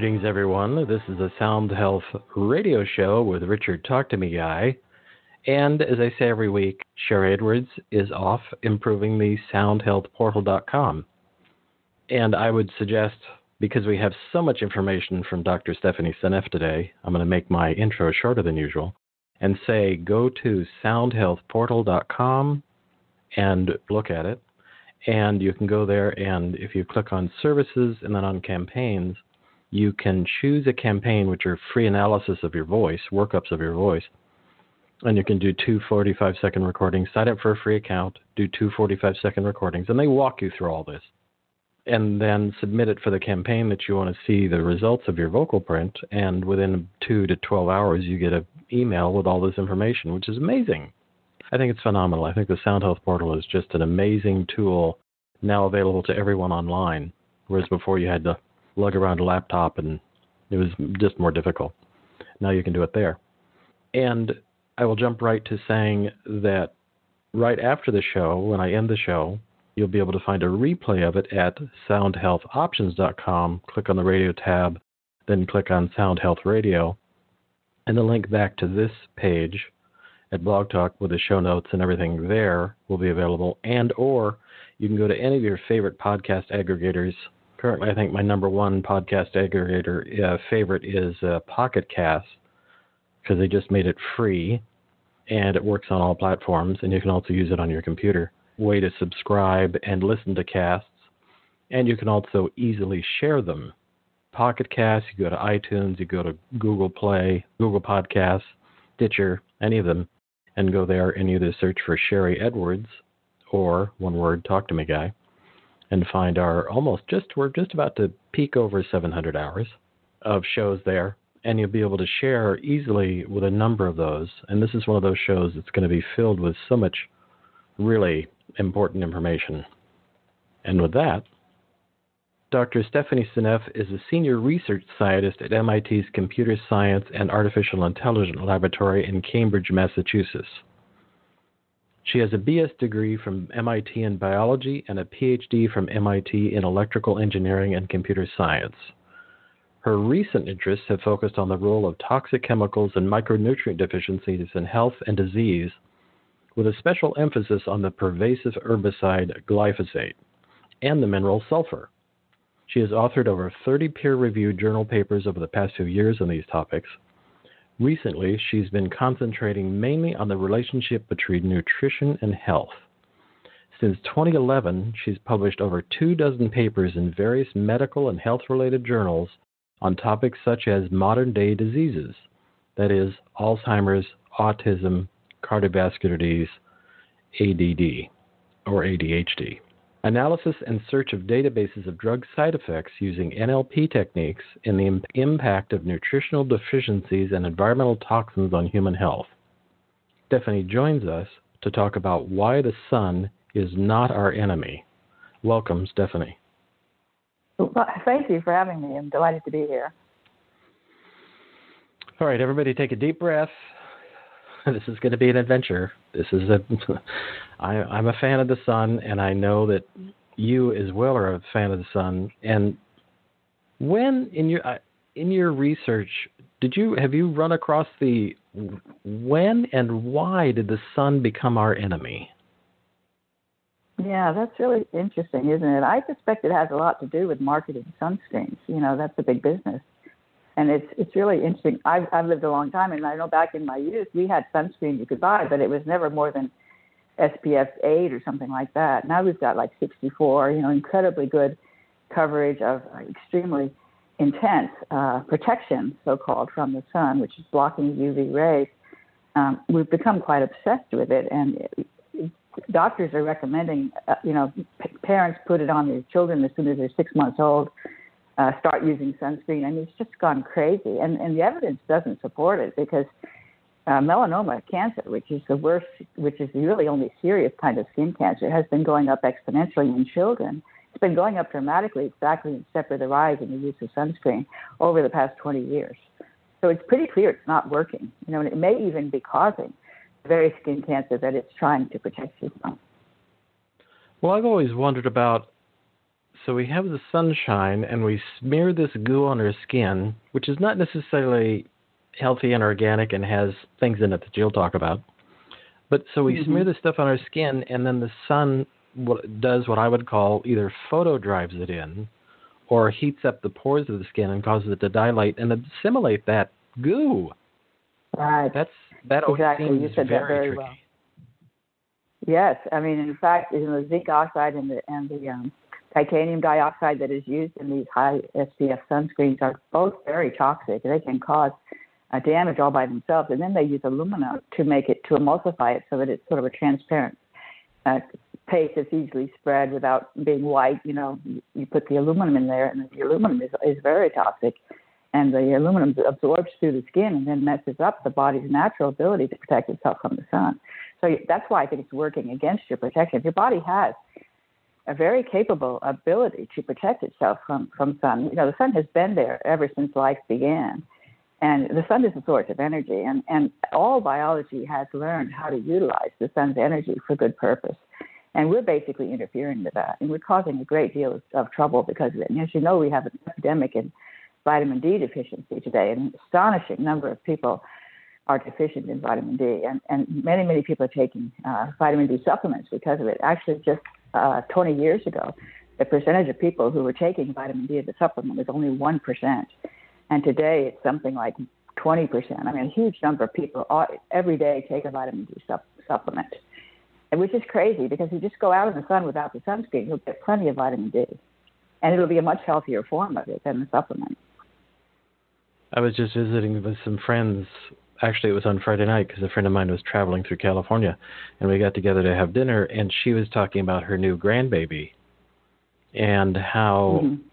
Greetings, everyone. This is a Sound Health radio show with Richard Talk to Me Guy. And as I say every week, Sharry Edwards is off improving the soundhealthportal.com. And I would suggest, because we have so much information from Dr. Stephanie Seneff today, I'm going to make my intro shorter than usual and say go to soundhealthportal.com and look at it. And you can go there, and if you click on services and then on campaigns, you can choose a campaign which are free analysis of your voice, workups of your voice. And you can do two 45 second recordings, sign up for a free account, do two 45 second recordings, and they walk you through all this. And then submit it for the campaign that you want to see the results of your vocal print. And within two to 12 hours, you get an email with all this information, which is amazing. I think it's phenomenal. I think the Sound Health Portal is just an amazing tool now available to everyone online, whereas before you had to lug around a laptop and it was just more difficult. Now you can do it there. And I will jump right to saying that right after the show, when I end the show, you'll be able to find a replay of it at soundhealthoptions.com. Click on the radio tab, then click on Sound Health Radio, and the link back to this page at Blog Talk with the show notes and everything there will be available. And or you can go to any of your favorite podcast aggregators currently, I think my number one podcast aggregator uh, favorite is uh, Pocket Cast because they just made it free and it works on all platforms, and you can also use it on your computer. Way to subscribe and listen to casts, and you can also easily share them. Pocket Cast, you go to iTunes, you go to Google Play, Google Podcasts, Stitcher, any of them, and go there and either search for Sharry Edwards or one word, Talk to Me Guy and find our almost just we're just about to peak over 700 hours of shows there and you'll be able to share easily with a number of those and this is one of those shows that's going to be filled with so much really important information and with that Dr. Stephanie Seneff is a senior research scientist at MIT's Computer Science and Artificial Intelligence Laboratory in Cambridge, Massachusetts. She has a BS degree from MIT in biology and a PhD from MIT in electrical engineering and computer science. Her recent interests have focused on the role of toxic chemicals and micronutrient deficiencies in health and disease, with a special emphasis on the pervasive herbicide glyphosate and the mineral sulfur. She has authored over 30 peer reviewed journal papers over the past few years on these topics Recently, she's been concentrating mainly on the relationship between nutrition and health. Since 2011, she's published over two dozen papers in various medical and health related journals on topics such as modern day diseases, that is, Alzheimer's, autism, cardiovascular disease, ADD, or ADHD. Analysis and search of databases of drug side effects using NLP techniques and the impact of nutritional deficiencies and environmental toxins on human health. Stephanie joins us to talk about why the sun is not our enemy. Welcome, Stephanie. Well, thank you for having me. I'm delighted to be here. All right, everybody, take a deep breath. This is going to be an adventure. This is a I, I'm a fan of the sun, and I know that you as well are a fan of the sun. And when in your uh, in your research, did you have you run across the when and why did the sun become our enemy? Yeah, that's really interesting, isn't it? I suspect it has a lot to do with marketing sunscreens. You know, that's a big business, and it's it's really interesting. I've I've lived a long time, and I know back in my youth we had sunscreen you could buy, but it was never more than SPF 8 or something like that. Now we've got like 64, you know, incredibly good coverage of extremely intense uh, protection, so called, from the sun, which is blocking UV rays. Um, we've become quite obsessed with it, and it, doctors are recommending, uh, you know, p- parents put it on their children as soon as they're six months old. Uh, start using sunscreen, and it's just gone crazy. And, and the evidence doesn't support it because uh, melanoma cancer, which is the worst, which is really only serious kind of skin cancer, has been going up exponentially in children. It's been going up dramatically, exactly in step with the rise in the use of sunscreen over the past 20 years. So it's pretty clear it's not working. You know, and it may even be causing the very skin cancer that it's trying to protect you from. Well, I've always wondered about So we have the sunshine and we smear this goo on our skin, which is not necessarily healthy and organic and has things in it that you'll talk about. But so we mm-hmm. smear this stuff on our skin and then the sun does what I would call either photo drives it in or heats up the pores of the skin and causes it to dilate and assimilate that goo. Right. That's that exactly. seems you said very, that very tricky. well. Yes, I mean, in fact, you know, the zinc oxide and the and the um, titanium dioxide that is used in these high SPF sunscreens are both very toxic. They can cause uh, damage all by themselves, and then they use aluminum to make it to emulsify it so that it's sort of a transparent uh, paste that's easily spread without being white. You know, you, you put the aluminum in there, and the aluminum is is very toxic, and the aluminum absorbs through the skin and then messes up the body's natural ability to protect itself from the sun. So that's why I think it's working against your protection. Your body has a very capable ability to protect itself from from sun. You know, the sun has been there ever since life began and the sun is a source of energy, and, and all biology has learned how to utilize the sun's energy for good purpose. And we're basically interfering with that, and we're causing a great deal of, of trouble because of it. And as you know, we have an epidemic in vitamin D deficiency today. An astonishing number of people are deficient in vitamin D, and, and many, many people are taking uh, vitamin D supplements because of it. Actually, just uh, 20 years ago, the percentage of people who were taking vitamin D as a supplement was only 1%. And today it's something like 20%. I mean, a huge number of people all, every day take a vitamin D sup- supplement, which is crazy because you just go out in the sun without the sunscreen, you'll get plenty of vitamin D. And it'll be a much healthier form of it than the supplement. I was just visiting with some friends. Actually, it was on Friday night because a friend of mine was traveling through California, and we got together to have dinner. And she was talking about her new grandbaby and how mm-hmm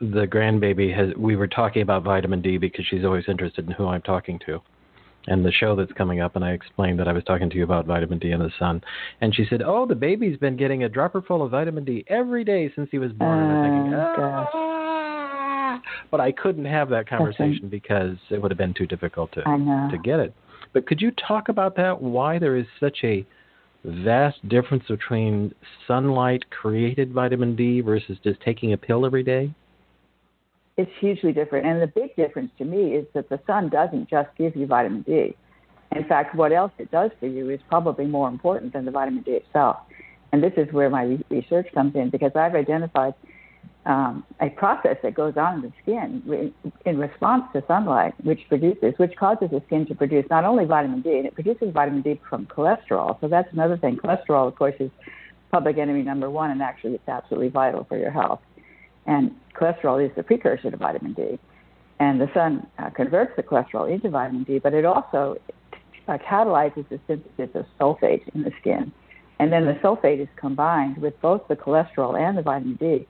the grandbaby has we were talking about vitamin D because she's always interested in who I'm talking to and the show that's coming up and I explained that I was talking to you about vitamin D in the sun and she said, "Oh, the baby's been getting a dropper full of vitamin D every day since he was born." and I'm thinking, ah! But I couldn't have that conversation because it would have been too difficult to to get it. But could you talk about that why there is such a vast difference between sunlight created vitamin D versus just taking a pill every day? It's hugely different. And the big difference to me is that the sun doesn't just give you vitamin D. In fact, what else it does for you is probably more important than the vitamin D itself. And this is where my research comes in because I've identified um, a process that goes on in the skin in response to sunlight, which produces, which causes the skin to produce not only vitamin D, and it produces vitamin D from cholesterol. So that's another thing. Cholesterol, of course, is public enemy number one, and actually it's absolutely vital for your health. And cholesterol is the precursor to vitamin D. And the sun uh, converts the cholesterol into vitamin D, but it also uh, catalyzes the synthesis of sulfate in the skin. And then the sulfate is combined with both the cholesterol and the vitamin D,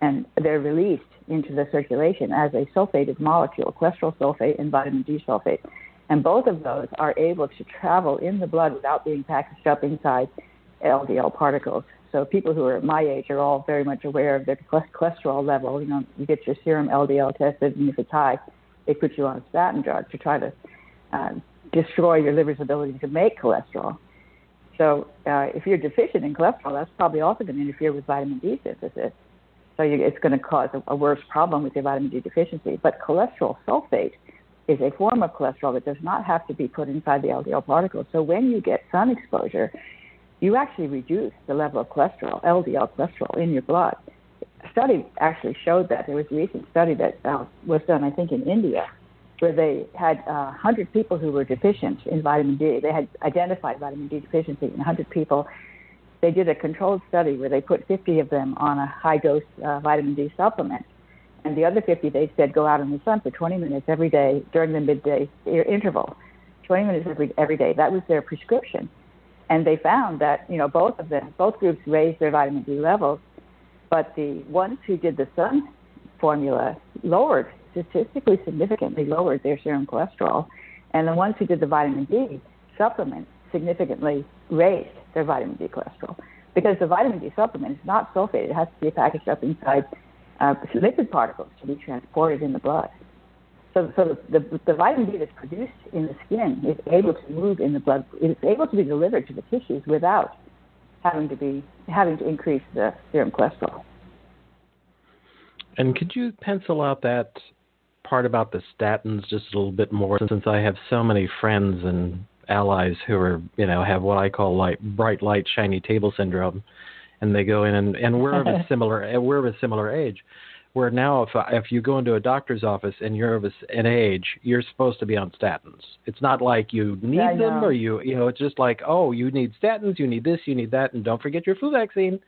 and they're released into the circulation as a sulfated molecule, cholesterol sulfate and vitamin D sulfate. And both of those are able to travel in the blood without being packaged up inside LDL particles. So people who are my age are all very much aware of their cholesterol level. You know, you get your serum LDL tested, and if it's high, they put you on a statin drug to try to uh, destroy your liver's ability to make cholesterol. So uh, if you're deficient in cholesterol, that's probably also going to interfere with vitamin D synthesis. So you, it's going to cause a, a worse problem with your vitamin D deficiency. But cholesterol sulfate is a form of cholesterol that does not have to be put inside the LDL particles. So when you get sun exposure, you actually reduce the level of cholesterol, LDL cholesterol, in your blood. A study actually showed that. There was a recent study that uh, was done, I think, in India, where they had uh, 100 people who were deficient in vitamin D. They had identified vitamin D deficiency in 100 people. They did a controlled study where they put 50 of them on a high dose uh, vitamin D supplement. And the other 50, they said, go out in the sun for 20 minutes every day during the midday interval. 20 minutes every, every day. That was their prescription and they found that you know both of them, both groups raised their vitamin D levels, but the ones who did the sun formula lowered statistically significantly lowered their serum cholesterol, and the ones who did the vitamin D supplement significantly raised their vitamin D cholesterol. Because the vitamin D supplement is not sulfated; it has to be packaged up inside uh, lipid particles to be transported in the blood. So, so the, the, the vitamin D that's produced in the skin is able to move in the blood. It's able to be delivered to the tissues without having to be having to increase the serum cholesterol. And could you pencil out that part about the statins just a little bit more, since I have so many friends and allies who are, you know, have what I call like bright light, shiny table syndrome, and they go in and, and we're of a similar we're of a similar age. Where now, if if you go into a doctor's office and you're of an age, you're supposed to be on statins. It's not like you need yeah, them or you you know. It's just like oh, you need statins, you need this, you need that, and don't forget your flu vaccine.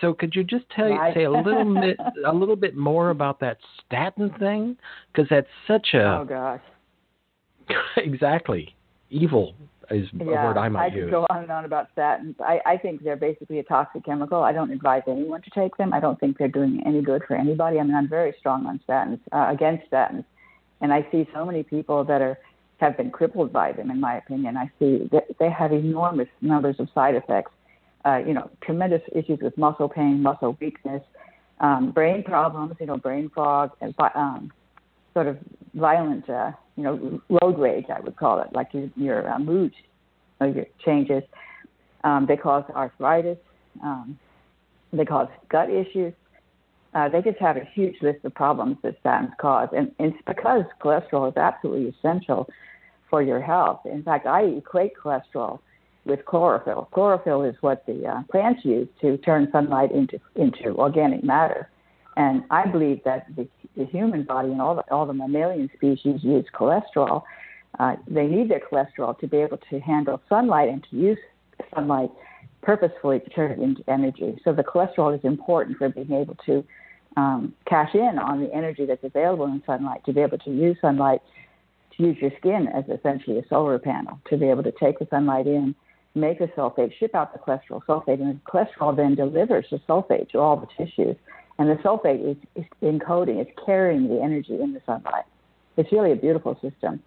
So could you just tell right. say a little bit a little bit more about that statin thing? Because that's such a oh gosh exactly evil is yeah, a word I might I use. could go on and on about statins. I, I think they're basically a toxic chemical. I don't advise anyone to take them. I don't think they're doing any good for anybody. I mean, I'm very strong on statins, uh, against statins, and I see so many people that are have been crippled by them. In my opinion, I see that they have enormous numbers of side effects. Uh, you know, tremendous issues with muscle pain, muscle weakness, um, brain problems. You know, brain fog, and um, sort of violent. Uh, you know, road rage, I would call it, like your, your uh, mood uh, your changes. Um, they cause arthritis. Um, they cause gut issues. Uh, they just have a huge list of problems that statins cause. And, and it's because cholesterol is absolutely essential for your health. In fact, I equate cholesterol with chlorophyll. Chlorophyll is what the uh, plants use to turn sunlight into, into organic matter. And I believe that the, the human body and all the, all the mammalian species use cholesterol. Uh, they need their cholesterol to be able to handle sunlight and to use sunlight purposefully to turn it into energy. So the cholesterol is important for being able to um, cash in on the energy that's available in sunlight, to be able to use sunlight, to use your skin as essentially a solar panel, to be able to take the sunlight in, make the sulfate, ship out the cholesterol sulfate, and the cholesterol then delivers the sulfate to all the tissues and the sulfate is, is encoding, it's carrying the energy in the sunlight. It's really a beautiful system.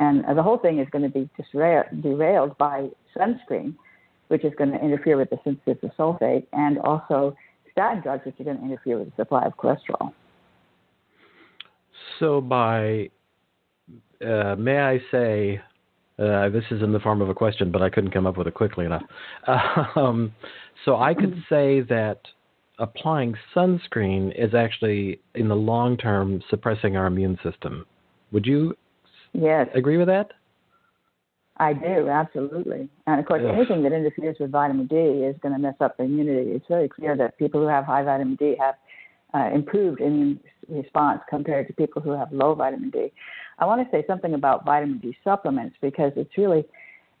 And the whole thing is going to be disra- derailed by sunscreen, which is going to interfere with the synthesis of sulfate, and also statin drugs, which are going to interfere with the supply of cholesterol. So, by uh, may I say, uh, this is in the form of a question, but I couldn't come up with it quickly enough. Um, so I could say that applying sunscreen is actually, in the long term, suppressing our immune system. Would you yes. agree with that? I do, absolutely. And of course, Ugh. anything that interferes with vitamin D is going to mess up the immunity. It's very clear that people who have high vitamin D have uh, improved immune response compared to people who have low vitamin D. I want to say something about vitamin D supplements because it's really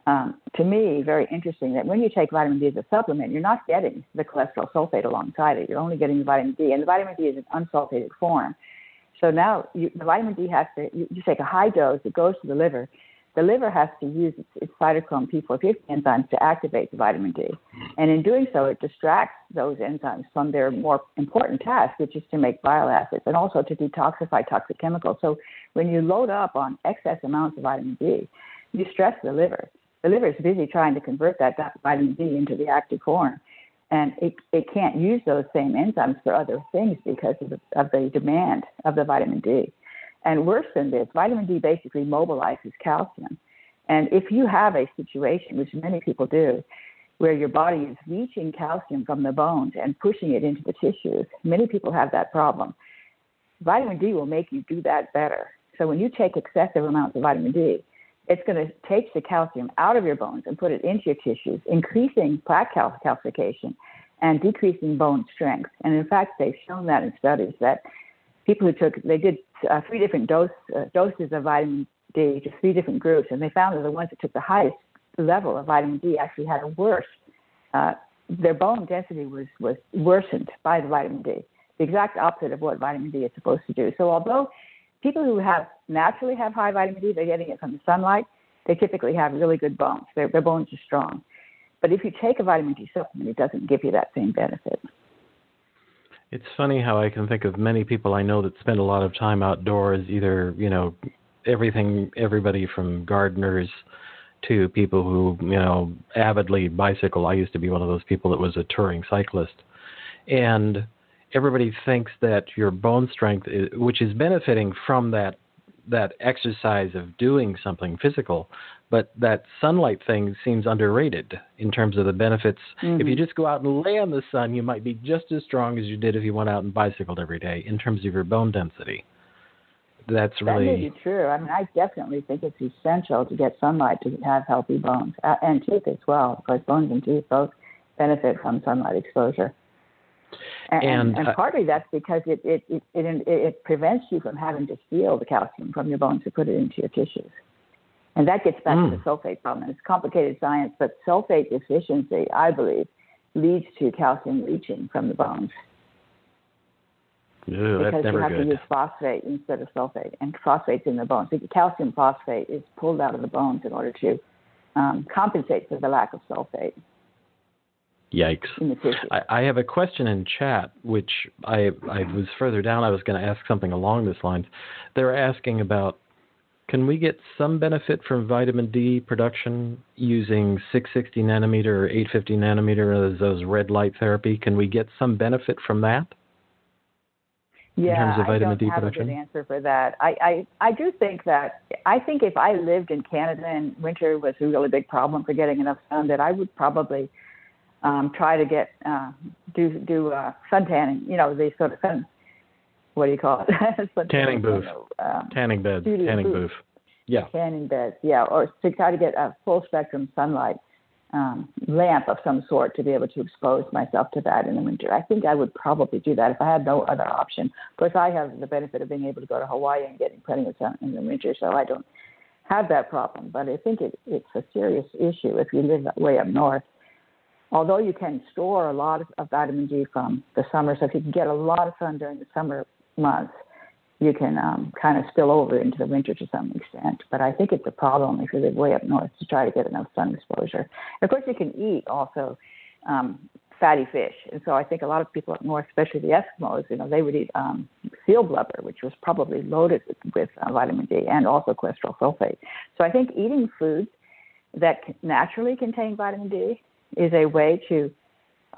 um, to me, very interesting that when you take vitamin D as a supplement, you're not getting the cholesterol sulfate alongside it. You're only getting the vitamin D, and the vitamin D is an unsulfated form. So now you, the vitamin D has to, you, you take a high dose, it goes to the liver. The liver has to use its, its cytochrome P450 enzymes to activate the vitamin D. And in doing so, it distracts those enzymes from their more important task, which is to make bile acids and also to detoxify toxic chemicals. So when you load up on excess amounts of vitamin D, you stress the liver the liver is busy trying to convert that vitamin D into the active form. And it, it can't use those same enzymes for other things because of the, of the demand of the vitamin D. And worse than this, vitamin D basically mobilizes calcium. And if you have a situation, which many people do, where your body is leaching calcium from the bones and pushing it into the tissues, many people have that problem. Vitamin D will make you do that better. So when you take excessive amounts of vitamin D, it's going to take the calcium out of your bones and put it into your tissues, increasing plaque cal- calcification and decreasing bone strength. And in fact, they've shown that in studies that people who took, they did uh, three different dose, uh, doses of vitamin D to three different groups, and they found that the ones that took the highest level of vitamin D actually had a worse, uh, their bone density was, was worsened by the vitamin D, the exact opposite of what vitamin D is supposed to do. So although people who have naturally have high vitamin D, they're getting it from the sunlight. They typically have really good bones. Their, their bones are strong. But if you take a vitamin D supplement, it doesn't give you that same benefit. It's funny how I can think of many people I know that spend a lot of time outdoors, either, you know, everything, everybody from gardeners to people who, you know, avidly bicycle. I used to be one of those people that was a touring cyclist. And everybody thinks that your bone strength, is, which is benefiting from that that exercise of doing something physical, but that sunlight thing seems underrated in terms of the benefits. Mm-hmm. If you just go out and lay on the sun, you might be just as strong as you did if you went out and bicycled every day in terms of your bone density. That's really that may be true. I mean, I definitely think it's essential to get sunlight to have healthy bones uh, and teeth as well, because bones and teeth both benefit from sunlight exposure. And, and, and, partly that's because it, it, it, it, it prevents you from having to steal the calcium from your bones to put it into your tissues. And that gets back mm. to the sulfate problem. It's complicated science, but sulfate deficiency, I believe, leads to calcium leaching from the bones. Ew, because you have good. to use phosphate instead of sulfate, and phosphate's in the bones. The calcium phosphate is pulled out of the bones in order to um, compensate for the lack of sulfate. Yikes! I, I, have a question in chat, which I I was further down. I was going to ask something along this lines. They're asking about can we get some benefit from vitamin D production using 660 nanometer or 850 nanometer as those red light therapy? Can we get some benefit from that? Yeah, in terms of vitamin I don't D have production? a good answer for that. I, I I do think that I think if I lived in Canada and winter was a really big problem for getting enough sun, that I would probably um, try to get uh, do do uh, sun tanning. You know, these sort of sun. What do you call it? tanning booth. Um, tanning bed. Tanning booth. booth. Yeah. Tanning beds. Yeah, or to try to get a full spectrum sunlight um, lamp of some sort to be able to expose myself to that in the winter. I think I would probably do that if I had no other option. Of course, I have the benefit of being able to go to Hawaii and getting plenty of sun in the winter, so I don't have that problem. But I think it, it's a serious issue if you live way up north. Although you can store a lot of, of vitamin D from the summer, so if you can get a lot of sun during the summer months, you can um, kind of spill over into the winter to some extent. But I think it's a problem if you live way up north to try to get enough sun exposure. Of course, you can eat also um, fatty fish, and so I think a lot of people up north, especially the Eskimos, you know, they would eat um, seal blubber, which was probably loaded with, with uh, vitamin D and also cholesterol sulfate. So I think eating foods that naturally contain vitamin D is a way to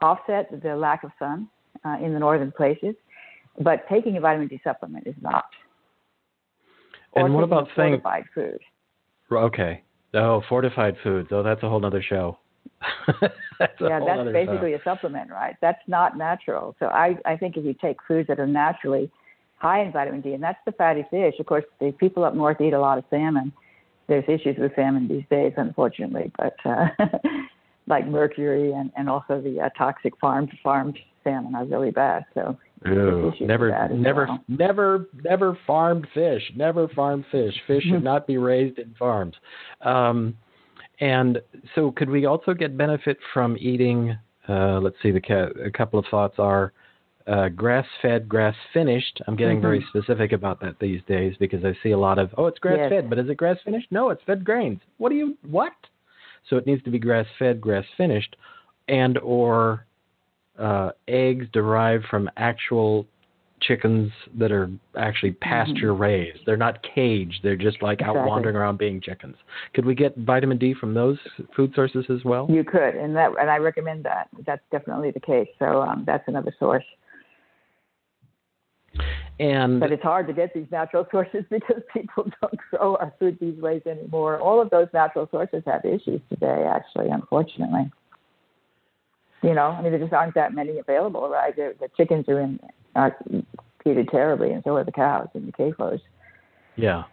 offset the lack of sun uh, in the northern places but taking a vitamin D supplement is not. And or what about saying fortified food? Okay. Oh, fortified foods. Oh, that's a whole other show. that's yeah, that's basically show. a supplement, right? That's not natural. So I, I think if you take foods that are naturally high in vitamin D, and that's the fatty fish. Of course, the people up north eat a lot of salmon. There's issues with salmon these days, unfortunately, but uh, like mercury and, and also the uh, toxic farmed farmed salmon are really bad. So Ew, never, never, well. never, never farmed fish. Never farmed fish. Fish should mm-hmm. not be raised in farms. Um, and so, could we also get benefit from eating? Uh, let's see. The ca- a couple of thoughts are uh, grass-fed, grass-finished. I'm getting mm-hmm. very specific about that these days because I see a lot of oh, it's grass-fed, yes. but is it grass-finished? No, it's fed grains. What do you what? So it needs to be grass-fed, grass-finished, and or uh, eggs derived from actual chickens that are actually mm-hmm. pasture raised. They're not caged. They're just like exactly. out wandering around being chickens. Could we get vitamin D from those food sources as well? You could, and that and I recommend that. That's definitely the case. So um, that's another source. And but it's hard to get these natural sources because people don't grow our food these ways anymore. All of those natural sources have issues today, actually, unfortunately. You know, I mean, there just aren't that many available, right? The, the chickens are in are treated terribly, and so are the cows and the CAFOs. Yeah.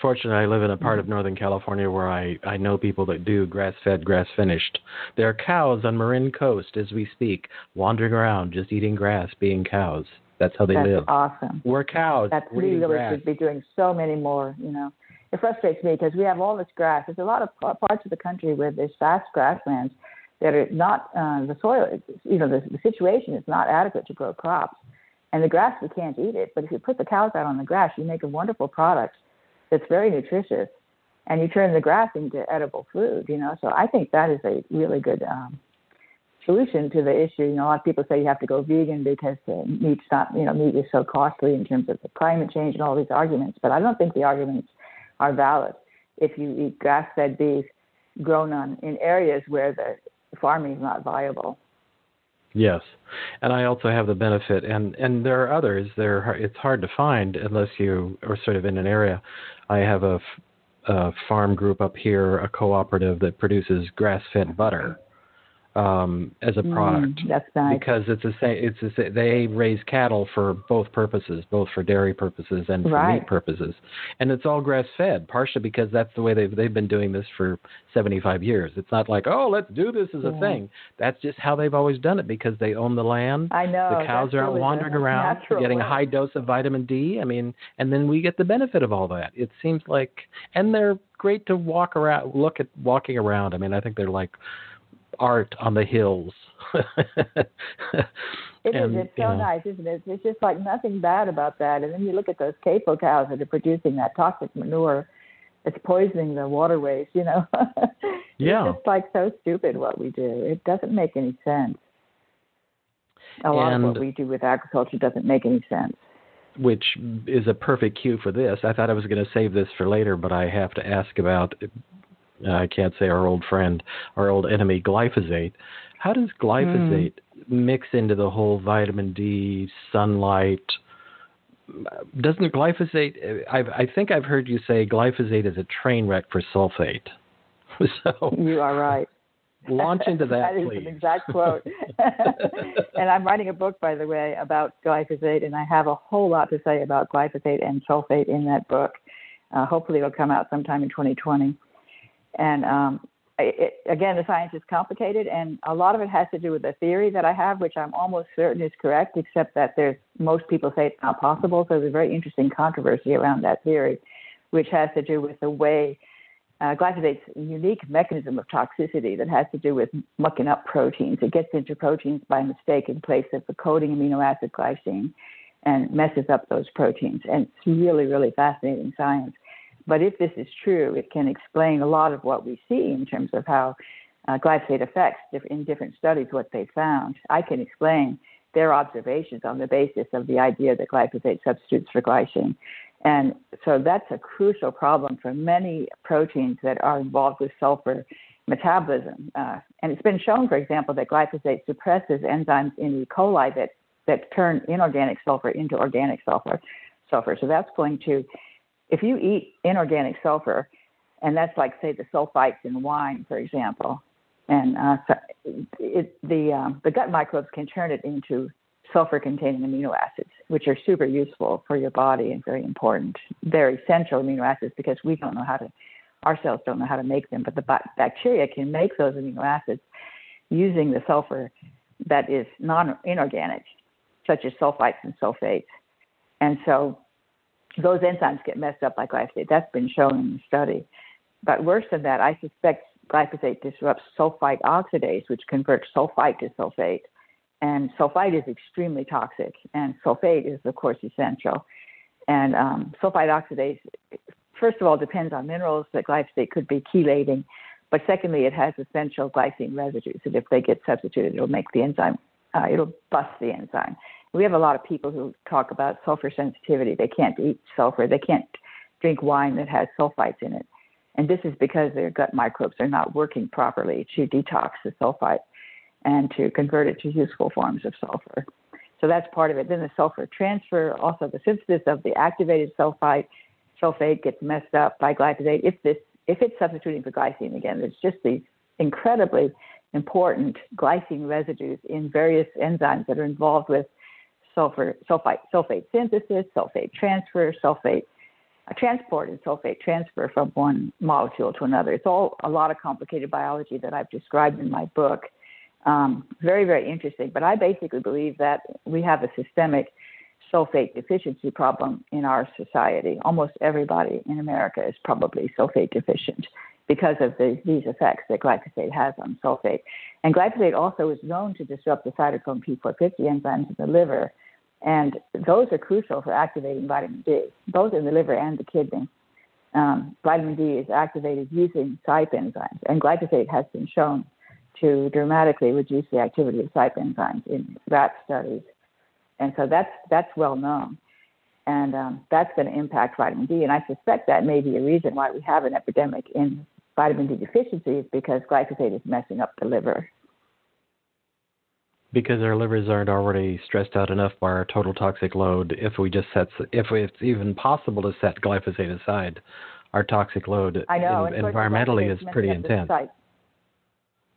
Fortunately, I live in a part of Northern California where I, I know people that do grass fed, grass finished. There are cows on Marin Coast as we speak, wandering around, just eating grass, being cows. That's how they That's live. awesome. We're cows. That's we really grass. should be doing so many more, you know. It frustrates me because we have all this grass. There's a lot of parts of the country where there's vast grasslands that are not uh, the soil. You know, the, the situation is not adequate to grow crops, and the grass we can't eat it. But if you put the cows out on the grass, you make a wonderful product that's very nutritious, and you turn the grass into edible food. You know, so I think that is a really good um, solution to the issue. You know, a lot of people say you have to go vegan because uh, meat's not, you know, meat is so costly in terms of climate change and all these arguments. But I don't think the arguments are valid if you eat grass-fed beef grown on in areas where the farming is not viable. Yes, and I also have the benefit, and and there are others. There, it's hard to find unless you are sort of in an area. I have a, a farm group up here, a cooperative that produces grass-fed butter, um, as a mm, product. Mm, that's nice. Because it's a it's a, they raise cattle for both purposes, both for dairy purposes and for right. meat purposes, and it's all grass fed. Partially because that's the way they've they've been doing this for 75 years. It's not like oh let's do this as a thing. That's just how they've always done it because they own the land. I know the cows aren't really wandering around getting way. a high dose of vitamin D. I mean, and then we get the benefit of all that. It seems like, and they're great to walk around, look at walking around. I mean, I think they're like art on the hills. it and, is. It's so know. nice, isn't it? It's just like nothing bad about that. And then you look at those CAFO cows that are producing that toxic manure. It's poisoning the waterways. You know. yeah. It's just like so stupid what we do. It doesn't make any sense. A lot and, of what we do with agriculture doesn't make any sense which is a perfect cue for this. I thought I was going to save this for later, but I have to ask about I can't say our old friend, our old enemy, glyphosate. How does glyphosate mm. mix into the whole vitamin D, sunlight? Doesn't glyphosate? i I think I've heard you say glyphosate is a train wreck for sulfate. so you are right. Launch into that, that please. an exact quote. and I'm writing a book, by the way, about glyphosate, and I have a whole lot to say about glyphosate and sulfate in that book. Uh, hopefully, it'll come out sometime in 2020. And um, it, again, the science is complicated, and a lot of it has to do with the theory that I have, which I'm almost certain is correct, except that there's most people say it's not possible. So there's a very interesting controversy around that theory, which has to do with the way uh, glyphosate's unique mechanism of toxicity that has to do with mucking up proteins. It gets into proteins by mistake in place of the coding amino acid glycine and messes up those proteins. And it's really, really fascinating science. But if this is true, it can explain a lot of what we see in terms of how uh, glyphosate affects in different studies what they found. I can explain their observations on the basis of the idea that glyphosate substitutes for glycine. And so that's a crucial problem for many proteins that are involved with sulfur metabolism. Uh, and it's been shown, for example, that glyphosate suppresses enzymes in E. coli that, that turn inorganic sulfur into organic sulfur. sulfur. So that's going to if you eat inorganic sulfur, and that's like say the sulfites in wine, for example, and uh, it, the um, the gut microbes can turn it into sulfur-containing amino acids, which are super useful for your body and very important. They're essential amino acids because we don't know how to, our cells don't know how to make them, but the bacteria can make those amino acids using the sulfur that is non-inorganic, such as sulfites and sulfates. And so those enzymes get messed up by glyphosate. That's been shown in the study. But worse than that, I suspect glyphosate disrupts sulfite oxidase, which converts sulfite to sulfate. And sulfite is extremely toxic, and sulfate is, of course, essential. And um, sulfite oxidase, first of all, depends on minerals that glyphosate could be chelating. But secondly, it has essential glycine residues and if they get substituted, it'll make the enzyme, uh, it'll bust the enzyme we have a lot of people who talk about sulfur sensitivity. They can't eat sulfur. They can't drink wine that has sulfites in it. And this is because their gut microbes are not working properly to detox the sulfite and to convert it to useful forms of sulfur. So that's part of it. Then the sulfur transfer, also the synthesis of the activated sulfite, sulfate gets messed up by glyphosate. If this if it's substituting for glycine again, there's just these incredibly important glycine residues in various enzymes that are involved with sulfur, sulfite, sulfate synthesis, sulfate transfer, sulfate uh, transport, and sulfate transfer from one molecule to another. It's all a lot of complicated biology that I've described in my book. Um, very, very interesting. But I basically believe that we have a systemic sulfate deficiency problem in our society. Almost everybody in America is probably sulfate deficient because of the, these effects that glyphosate has on sulfate. And glyphosate also is known to disrupt the cytochrome P450 enzymes in the liver, and those are crucial for activating vitamin D, both in the liver and the kidney. Um, vitamin D is activated using CYP enzymes, and glyphosate has been shown to dramatically reduce the activity of CYP enzymes in rat studies. And so that's, that's well known. And um, that's going to impact vitamin D. And I suspect that may be a reason why we have an epidemic in vitamin D deficiency is because glyphosate is messing up the liver. because our livers aren't already stressed out enough by our total toxic load. If we just set, if it's even possible to set glyphosate aside, our toxic load I know, in, environmentally is pretty intense. The,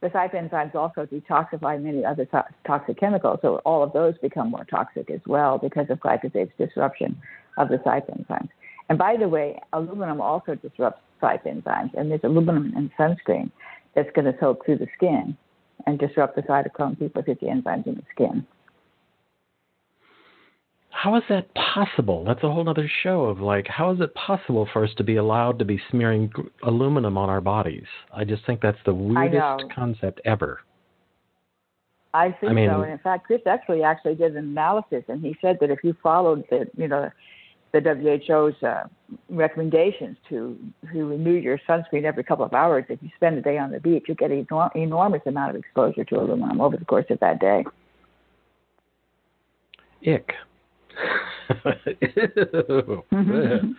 the enzymes also detoxify many other to- toxic chemicals, so all of those become more toxic as well because of glyphosate's disruption of the CYP enzymes. And by the way, aluminum also disrupts CYP enzymes, and there's aluminum in sunscreen that's going to soak through the skin and disrupt the cytochrome P450 enzymes in the skin. How is that possible? That's a whole other show of like, how is it possible for us to be allowed to be smearing aluminum on our bodies? I just think that's the weirdest concept ever. I think I mean, so. And in fact, Chris Exley actually did an analysis, and he said that if you followed the, you know, the WHO's uh, recommendations to to renew your sunscreen every couple of hours, if you spend a day on the beach, you get an enormous amount of exposure to aluminum over the course of that day. Ick.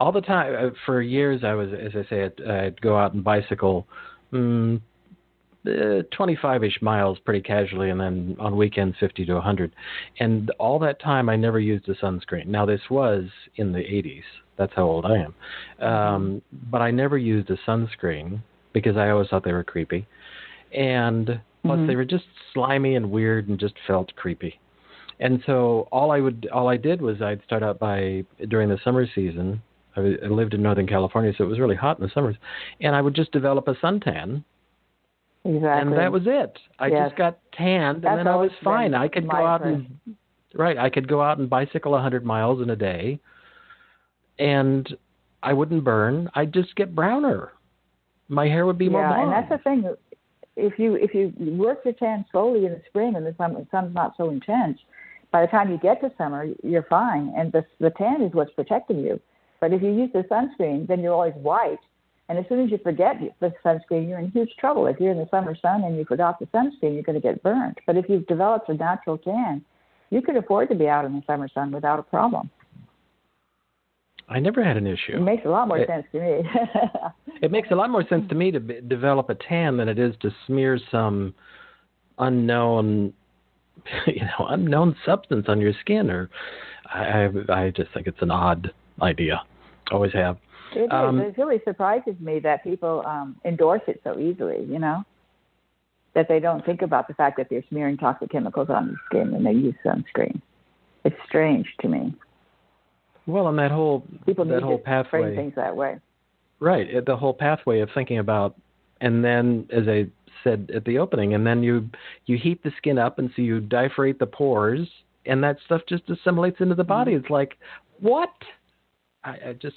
All the time uh, for years, I was, as I say, I'd, I'd go out and bicycle. Mm, 25-ish uh, miles pretty casually, and then on weekends 50 to 100. And all that time, I never used a sunscreen. Now this was in the 80s. That's how old I am. Um, but I never used a sunscreen because I always thought they were creepy, and plus mm-hmm. they were just slimy and weird and just felt creepy. And so all I would all I did was I'd start out by during the summer season. I lived in Northern California, so it was really hot in the summers, and I would just develop a suntan Exactly. And that was it. I yes. just got tanned, That's and then I was fine. I could go out approach. and right. I could go out and bicycle a hundred miles in a day, and I wouldn't burn. I'd just get browner. My hair would be yeah, more blonde. and that's the thing. If you if you work your tan slowly in the spring and the sun the sun's not so intense, by the time you get to summer, you're fine, and the the tan is what's protecting you. But if you use the sunscreen, then you're always white, and as soon as you forget the sunscreen, you're in huge trouble. If you're in the summer sun and you forgot the sunscreen, you're going to get burned. But if you've developed a natural tan, you could afford to be out in the summer sun without a problem. I never had an issue. It makes a lot more it, sense to me. it makes a lot more sense to me to be, develop a tan than it is to smear some unknown, you know, unknown substance on your skin. Or I, I, I just think it's an odd idea. Always have. It is. Um, it really surprises me that people um, endorse it so easily. You know, that they don't think about the fact that they're smearing toxic chemicals on the skin when they use sunscreen. It's strange to me. Well, and that whole people that need whole to pathway, frame things that way. Right, the whole pathway of thinking about, and then as I said at the opening, and then you you heat the skin up, and so you diaphragm the pores, and that stuff just assimilates into the body. Mm-hmm. It's like what? I, I just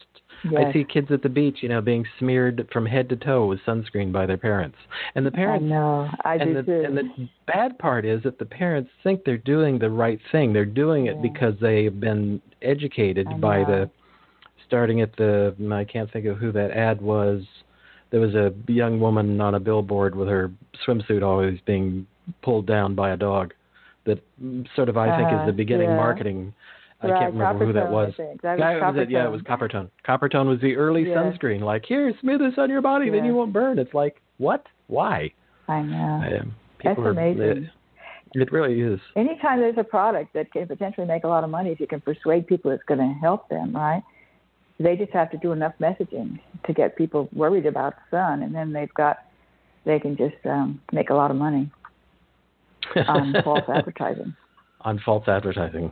yes. I see kids at the beach, you know, being smeared from head to toe with sunscreen by their parents, and the parents. I know. I and do the, too. And the bad part is that the parents think they're doing the right thing. They're doing it yeah. because they've been educated by the. Starting at the, I can't think of who that ad was. There was a young woman on a billboard with her swimsuit always being pulled down by a dog. That sort of I think is Uh, the beginning yeah. marketing I right, can't remember who that was. That Guy- was was it? Yeah, it was Coppertone. Coppertone was the early Yeah. sunscreen. Like, here, smear this on your body, then you won't burn. It's like, what? Why? I know. Um, That's are, amazing. It, it really is. Anytime there's a product that can potentially make a lot of money, if you can persuade people it's going to help them, right? They just have to do enough messaging to get people worried about the sun, and then they've got they can just um, make a lot of money on false advertising. on false advertising.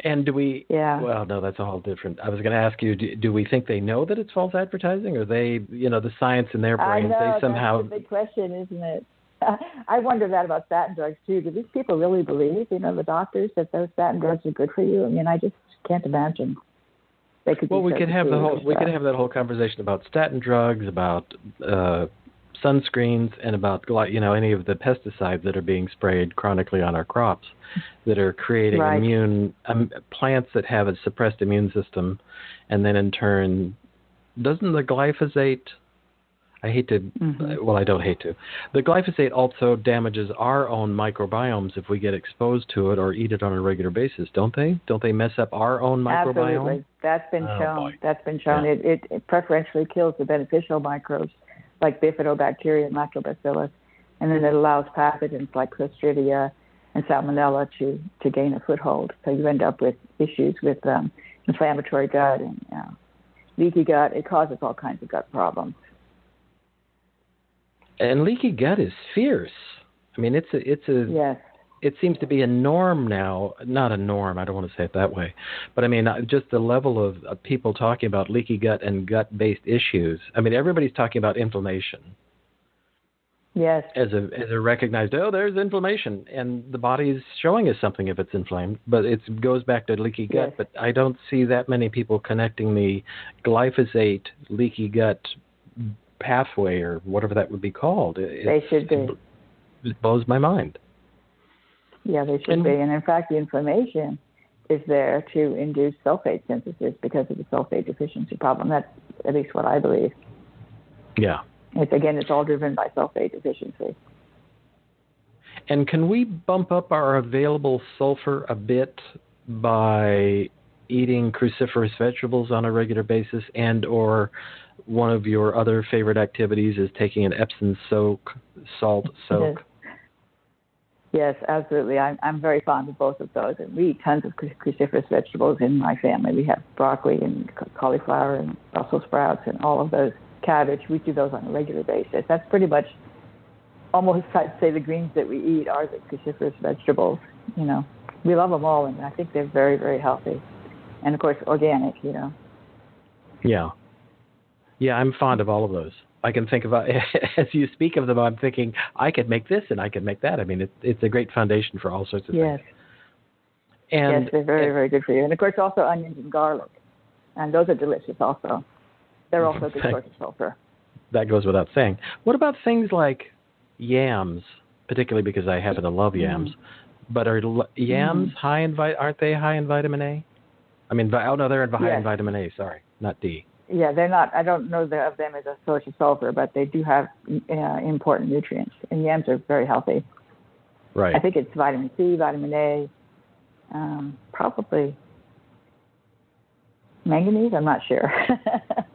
And do we? Yeah. Well, no, that's a whole different. I was going to ask you: do, do we think they know that it's false advertising, or they, you know, the science in their brains, know they somehow? that's a big question, isn't it? I wonder that about statin drugs too. Do these people really believe, you know, the doctors that those statin drugs are good for you? I mean, I just can't imagine. They could. Well, we so could have the whole we could have that whole conversation about statin drugs, about uh, sunscreens, and about you know any of the pesticides that are being sprayed chronically on our crops, that are creating Right. immune um, plants that have a suppressed immune system, and then in turn, doesn't the glyphosate? I hate to. Mhm. Well, I don't hate to. The glyphosate also damages our own microbiomes if we get exposed to it or eat it on a regular basis, don't they? Don't they mess up our own microbiome? Absolutely, that's been Oh, shown. boy. That's been shown. Yeah. It, it it preferentially kills the beneficial microbes like bifidobacteria and lactobacillus, and then it allows pathogens like Clostridia and salmonella to to gain a foothold. So you end up with issues with um, inflammatory gut and uh, leaky gut. It causes all kinds of gut problems. And leaky gut is fierce. I mean, it's a it's a yes. It seems to be a norm now. Not a norm. I don't want to say it that way, but I mean, uh, just the level of, of people talking about leaky gut and gut-based issues. I mean, everybody's talking about inflammation. Yes. As a as a recognized, oh, there's inflammation, and the body is showing us something if it's inflamed. But it goes back to leaky gut. Yes. But I don't see that many people connecting the glyphosate leaky gut pathway or whatever that would be called. It, they should be. It blows my mind. Yeah, they should And- be. And in fact, the inflammation is there to induce sulfate synthesis because of the sulfate deficiency problem. That's at least what I believe. Yeah. It's again, it's all driven by sulfate deficiency. And can we bump up our available sulfur a bit by eating cruciferous vegetables on a regular basis and or one of your other favorite activities is taking an Epsom soak, salt soak. Yes, absolutely. I'm, I'm very fond of both of those. And we eat tons of cruciferous vegetables in my family. We have broccoli and cauliflower and Brussels sprouts and all of those, cabbage. We do those on a regular basis. That's pretty much almost, I'd say, the greens that we eat are the cruciferous vegetables. You know, we love them all, and I think they're very, very healthy. And of course, organic, you know. Yeah. Yeah, I'm fond of all of those. I can think about as you speak of them. I'm thinking I could make this and I could make that. I mean, it's it's a great foundation for all sorts of Yes. things. And yes, they're very, very good for you. And of course, also onions and garlic. And those are delicious also. They're also a good source of sulfur. that goes without saying. What about things like yams, particularly because I happen to love mm-hmm. yams? But are l- mm-hmm. yams high in vi- aren't they high in vitamin A? I mean, vi- oh no, they're in high in vitamin A. Sorry, not D. Yeah, they're not. I don't know the, of them as a source of sulfur, but they do have uh, important nutrients. And yams are very healthy. Right. I think it's vitamin C, vitamin A, um, probably manganese. I'm not sure.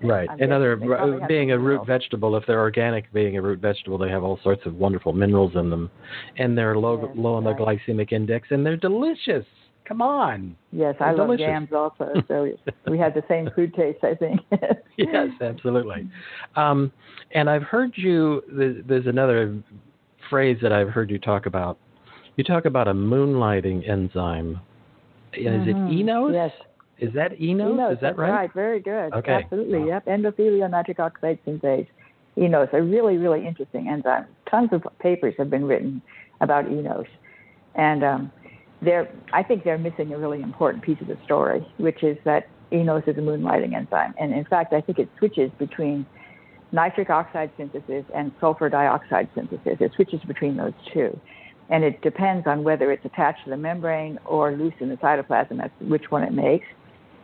Right. I'm they probably have being a root else. vegetable, if they're organic, being a root vegetable, they have all sorts of wonderful minerals in them, and they're low Yes, low on the glycemic index, and they're delicious. Come on. Yes, I They're love delicious. yams also. So we had the same food taste, I think. yes, absolutely. Um, and I've heard you. There's, another phrase that I've heard you talk about. You talk about a moonlighting enzyme. Is Mhm. it enos? Yes. Is that enos? Enos, Is that that's right? Very good. Okay. Absolutely. Wow. Yep. Endothelial nitric oxide synthase. Enos, a really, really interesting enzyme. Tons of papers have been written about enos, and um, they're. I think they're missing a really important piece of the story, which is that enos is a moonlighting enzyme, and in fact, I think it switches between nitric oxide synthesis and sulfur dioxide synthesis. It switches between those two. And it depends on whether it's attached to the membrane or loose in the cytoplasm, that's which one it makes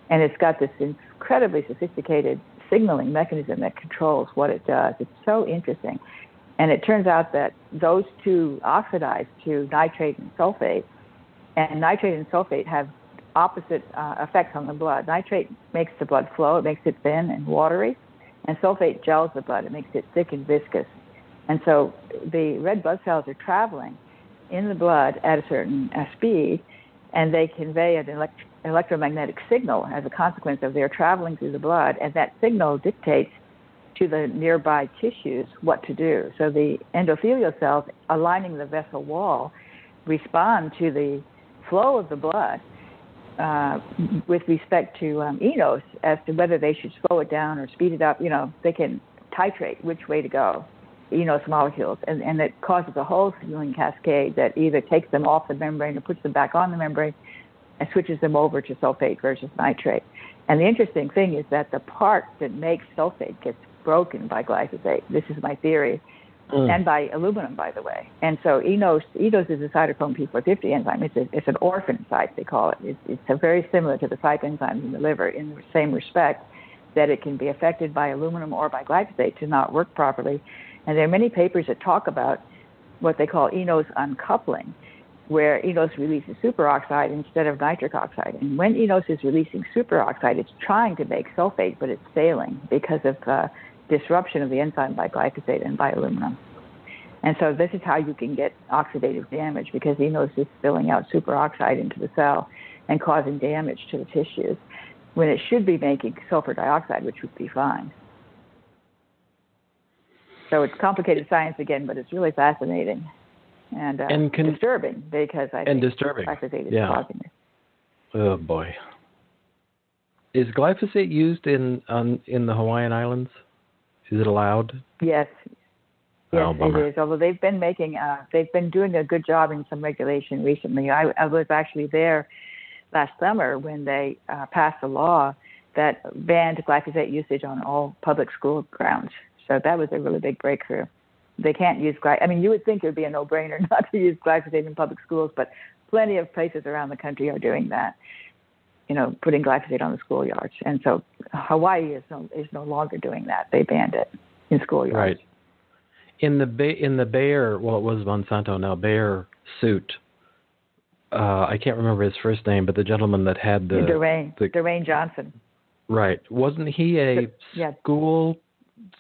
and it's got this incredibly sophisticated signaling mechanism that controls what it does. It's so interesting. And it turns out that those two oxidize to nitrate and sulfate, and nitrate and sulfate have opposite uh, effects on the blood. Nitrate makes the blood flow, it makes it thin and watery, and sulfate gels the blood, it makes it thick and viscous. And so the red blood cells are traveling in the blood at a certain uh, speed, and they convey an elect- electromagnetic signal as a consequence of their traveling through the blood, and that signal dictates to the nearby tissues what to do. So the endothelial cells aligning the vessel wall respond to the flow of the blood uh, with respect to um, enos as to whether they should slow it down or speed it up. You know, they can titrate which way to go, enos molecules, and, and it causes a whole signaling cascade that either takes them off the membrane or puts them back on the membrane and switches them over to sulfate versus nitrate. And the interesting thing is that the part that makes sulfate gets broken by glyphosate. This is my theory. Mm. And by aluminum, by the way. And so enos, enos is a cytochrome P450 enzyme. It's, a, it's an orphan site, they call it. It's, it's very similar to the CYP enzymes in the liver in the same respect that it can be affected by aluminum or by glyphosate to not work properly. And there are many papers that talk about what they call enos uncoupling, where enos releases superoxide instead of nitric oxide. And when enos is releasing superoxide, it's trying to make sulfate, but it's failing because of uh, disruption of the enzyme by glyphosate and by aluminum. And so this is how you can get oxidative damage because enos is spilling out superoxide into the cell and causing damage to the tissues when it should be making sulfur dioxide, which would be fine. So it's complicated science again, but it's really fascinating and, uh, and con- disturbing because I and think disturbing. glyphosate is yeah. causing it. Oh boy. Is glyphosate used in on in the Hawaiian Islands? Is it allowed? Yes. Yes, Oh, it is. Although they've been making, uh, they've been doing a good job in some regulation recently. I, I was actually there last summer when they uh, passed a law that banned glyphosate usage on all public school grounds. So that was a really big breakthrough. They can't use glyphosate. I mean, you would think it would be a no-brainer not to use glyphosate in public schools, but plenty of places around the country are doing that. You know, putting glyphosate on the schoolyards, and so Hawaii is no is no longer doing that. They banned it in schoolyards. Right. In the Bay, in the Bayer, well, it was Monsanto now. Bayer suit. Uh, I can't remember his first name, but the gentleman that had the Dewayne the- Dewayne Johnson. right wasn't he a Yeah. school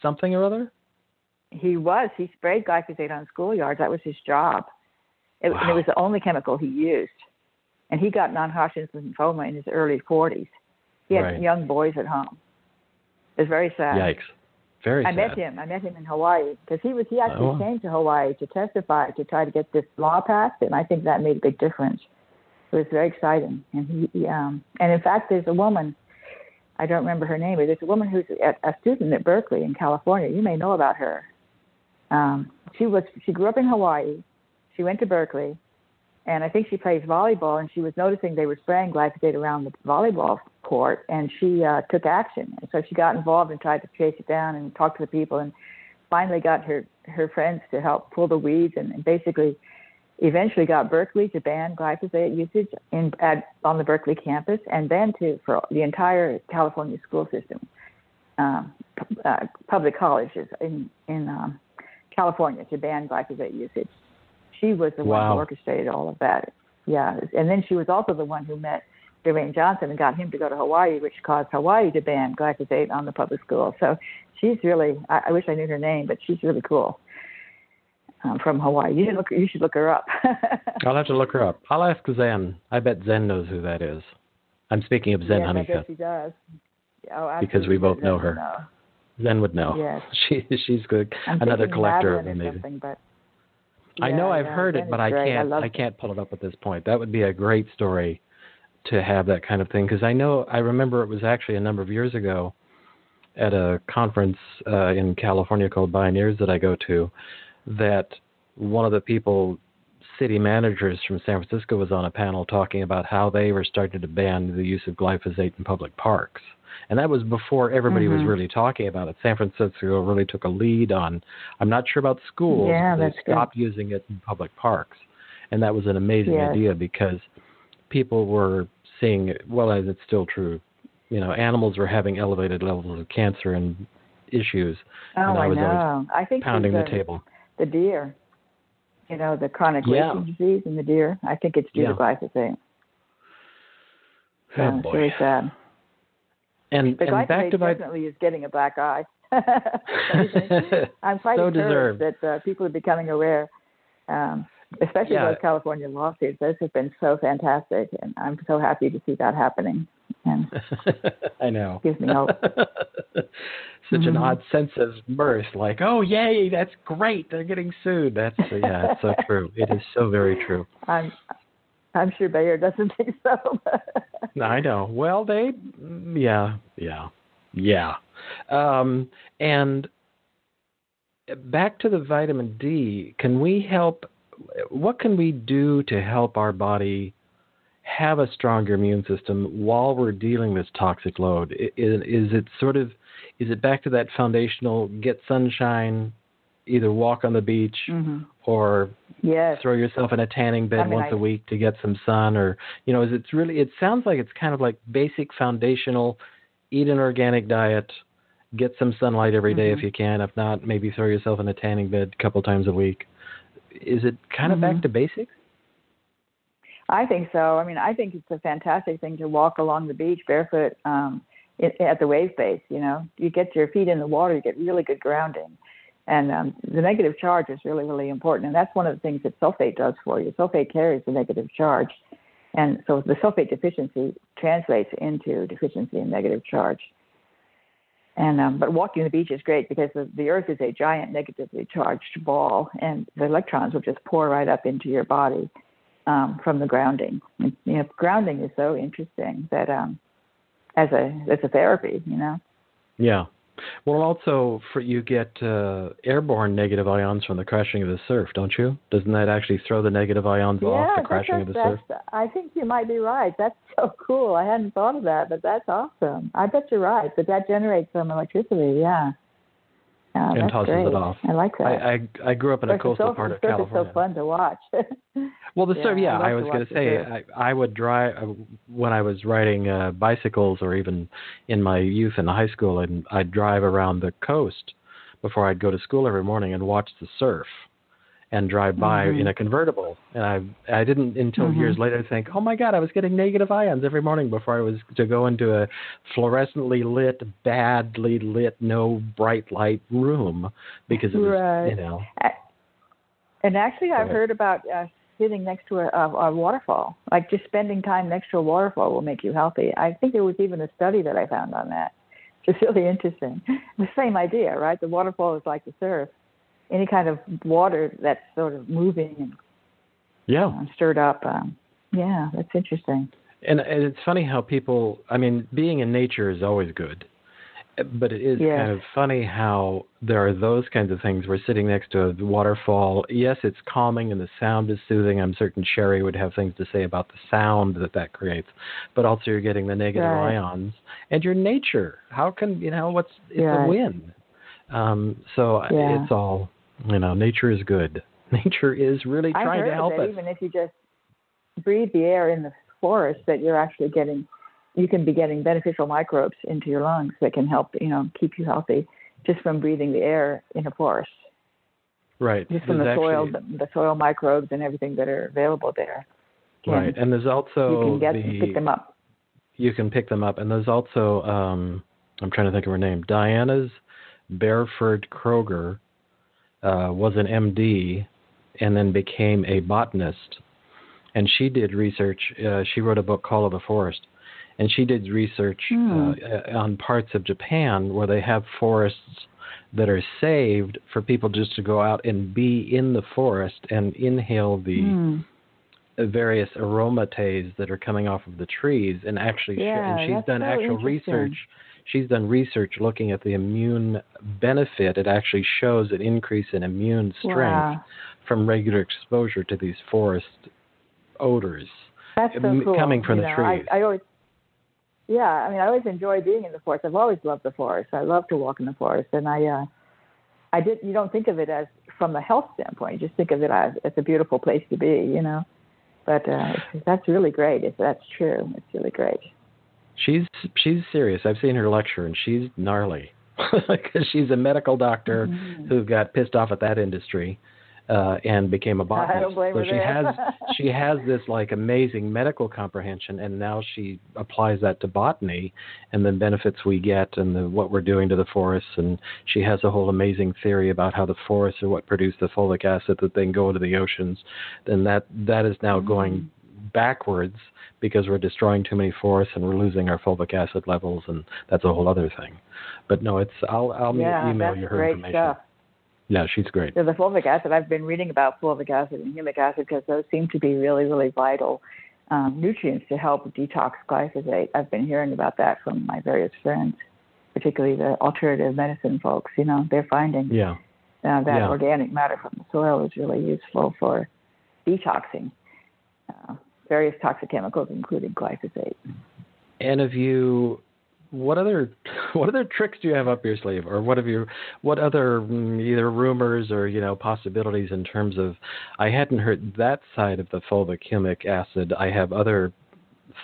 something or other? He was. He sprayed glyphosate on schoolyards. That was his job. It, and Wow. it was the only chemical he used. And he got non-Hodgkin's lymphoma in his early 40s. He had Right. young boys at home. It was very sad. Yikes! Very sad I sad. met him. I met him in Hawaii because he was. He actually Oh, came to Hawaii to testify to try to get this law passed, and I think that made a big difference. It was very exciting, and he, he um, and in fact, there's a woman. I don't remember her name, but there's a woman who's a, a student at Berkeley in California. You may know about her. Um, she was. She grew up in Hawaii. She went to Berkeley, and I think she plays volleyball. And she was noticing they were spraying glyphosate around the volleyball court, and she uh, took action. And so she got involved and tried to chase it down and talk to the people, and finally got her her friends to help pull the weeds, and, and basically, eventually got Berkeley to ban glyphosate usage in at on the Berkeley campus, and then to for the entire California school system, um, uh, public colleges in in um, California to ban glyphosate usage. She was the one who orchestrated all of that. Yeah, and then she was also the one who met Dewayne Johnson and got him to go to Hawaii, which caused Hawaii to ban glyphosate on the public schools. So she's really, I, I wish I knew her name, but she's really cool um, from Hawaii. You should look, you should look her up. I'll have to look her up. I'll ask Zen. I bet Zen knows who that is. I'm speaking of Zen yes, Honeycutt. guess she does. Oh, Because we both know her. No. Zen would know. Yes. She she's good. I'm Another collector of amazing. something, I know I've yeah, heard it, but I great. can't love I can't pull it up at this point. That would be a great story to have that kind of thing because I know I remember it was actually a number of years ago at a conference uh, in California called Bioneers that I go to that one of the people city managers from San Francisco was on a panel talking about how they were starting to ban the use of glyphosate in public parks. And that was before everybody was Mhm. really talking about it. San Francisco really took a lead on. I'm not sure about schools. Yeah, they that's good. stopped using it in public parks, and that was an amazing Yes. idea because people were seeing. Well, as it's still true, you know, animals were having elevated levels of cancer and issues. Oh, and I I was know. I think pounding the, the table. the deer, you know, the chronic Yeah. wasting disease in the deer. I think it's due Yeah. to glyphosate. Oh it's boy! really sad. And But and back to my definitely is getting a black eye. I'm quite So encouraged deserved. that uh, people are becoming aware, um, especially Yeah. those California lawsuits. Those have been so fantastic, and I'm so happy to see that happening. And I know. Gives me hope. Such an Mhm. odd sense of mirth, like, oh yay, that's great. They're getting sued. That's yeah, it's so true. It is so very true. I'm, I'm sure Bayer doesn't think so. I know. Well, they, yeah, yeah, yeah. Um, and back to the vitamin D. Can we help? What can we do to help our body have a stronger immune system while we're dealing this toxic load? Is, is it sort of, is it back to that foundational get sunshine, either walk on the beach hmm or Yes. throw yourself in a tanning bed I mean, once I- a week to get some sun or you know is it's really it sounds like it's kind of like basic foundational eat an organic diet get some sunlight every day if Mhm. you can if not maybe throw yourself in a tanning bed a couple times a week is it kind of back Mhm. to basics I think so. I mean, I think it's a fantastic thing to walk along the beach barefoot um, it, at the wave base. You know, you get your feet in the water, you get really good grounding, And um, the negative charge is really, really important. And that's one of the things that sulfate does for you. Sulfate carries the negative charge. And so the sulfate deficiency translates into deficiency in negative charge. And um, but walking the beach is great because the, the Earth is a giant negatively charged ball, and the electrons will just pour right up into your body um, from the grounding. And, you know, grounding is so interesting that um, as a as a therapy, you know. Yeah. Well, also for you get uh, airborne negative ions from the crashing of the surf, don't you? Doesn't that actually throw the negative ions yeah, off the crashing of the surf? I think you might be right. That's so cool. I hadn't thought of that, but that's awesome. I bet you're right. But that generates some electricity. Yeah. Yeah, and tosses great. it off. I like that. I I, I grew up in a coastal part of California. It's so fun to watch. well, the surf, yeah, I, I was going to say, I, I would drive uh, when I was riding uh, bicycles, or even in my youth in high school, and I'd drive around the coast before I'd go to school every morning and watch the surf and drive by mm-hmm. in a convertible. And I I didn't until mm-hmm. years later think, oh my God, I was getting negative ions every morning before I was to go into a fluorescently lit, badly lit, no bright light room because it was right. you know. And actually, I've heard about uh, sitting next to a, a, a waterfall. Like just spending time next to a waterfall will make you healthy. I think there was even a study that I found on that. It's really interesting. The same idea, right? The waterfall is like the surf any kind of water that's sort of moving and yeah uh, stirred up. Um, yeah, that's interesting. And, and it's funny how people. I mean, being in nature is always good, but it is yes. kind of funny how there are those kinds of things. We're sitting next to a waterfall. Yes, it's calming and the sound is soothing. I'm certain Sharry would have things to say about the sound that that creates, but also you're getting the negative right. ions and your nature. How can you know what's it's right. a win? Um, so yeah. it's all you know, nature is good. Nature is really trying to help that us. Even if you just breathe the air in the forest, that you're actually getting, you can be getting beneficial microbes into your lungs that can help, you know, keep you healthy just from breathing the air in a forest. Right. Just from there's the soil, actually, the, the, soil microbes and everything that are available there. Can, right, and there's also you can get the, pick them up. You can pick them up, and there's also um, I'm trying to think of her name, Diana's Barefoot Kroger uh, was an MD and then became a botanist. And she did research. Uh, she wrote a book called The Forest. And she did research hmm. uh, on parts of Japan where they have forests that are saved for people just to go out and be in the forest and inhale the hmm. various aromates that are coming off of the trees and actually yeah, and she's done so actual research she's done research looking at the immune benefit. It actually shows an increase in immune strength wow. from regular exposure to these forest odors. That's so cool. coming from you the know, trees. I, I always, yeah, I mean, I always enjoy being in the forest. I've always loved the forest. I love to walk in the forest, and I, uh, I did. You don't think of it as from a health standpoint. You just think of it as it's a beautiful place to be, you know. But uh, that's really great. If that's true, it's really great. She's she's serious. I've seen her lecture, and she's gnarly because she's a medical doctor mm-hmm. who got pissed off at that industry uh, and became a botanist. I don't blame so her she there. has she has this like amazing medical comprehension, and now she applies that to botany and the benefits we get and the, what we're doing to the forests. And she has a whole amazing theory about how the forests are what produce the fulvic acid that then go into the oceans. And that that is now mm-hmm. going backwards because we're destroying too many forests and we're losing our fulvic acid levels, and that's a whole other thing. But no, it's I'll I'll yeah, email you her great information. Stuff. Yeah, she's great. Yeah, the fulvic acid. I've been reading about fulvic acid and humic acid because those seem to be really, really vital um, nutrients to help detox glyphosate. I've been hearing about that from my various friends, particularly the alternative medicine folks. You know, they're finding yeah. uh, that yeah. organic matter from the soil is really useful for detoxing. Uh, various toxic chemicals, including glyphosate. And have you, what other, what other tricks do you have up your sleeve, or what have you, what other mm, either rumors or you know possibilities in terms of? I hadn't heard that side of the fulvic humic acid. I have other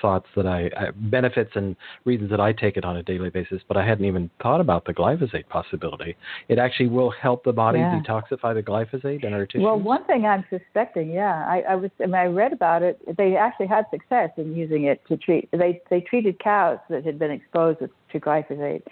thoughts that I, I, benefits and reasons that I take it on a daily basis, but I hadn't even thought about the glyphosate possibility. It actually will help the body yeah. detoxify the glyphosate in our tissues. Well, one thing I'm suspecting, yeah, I, I was when I read about it, they actually had success in using it to treat. They they treated cows that had been exposed to glyphosate,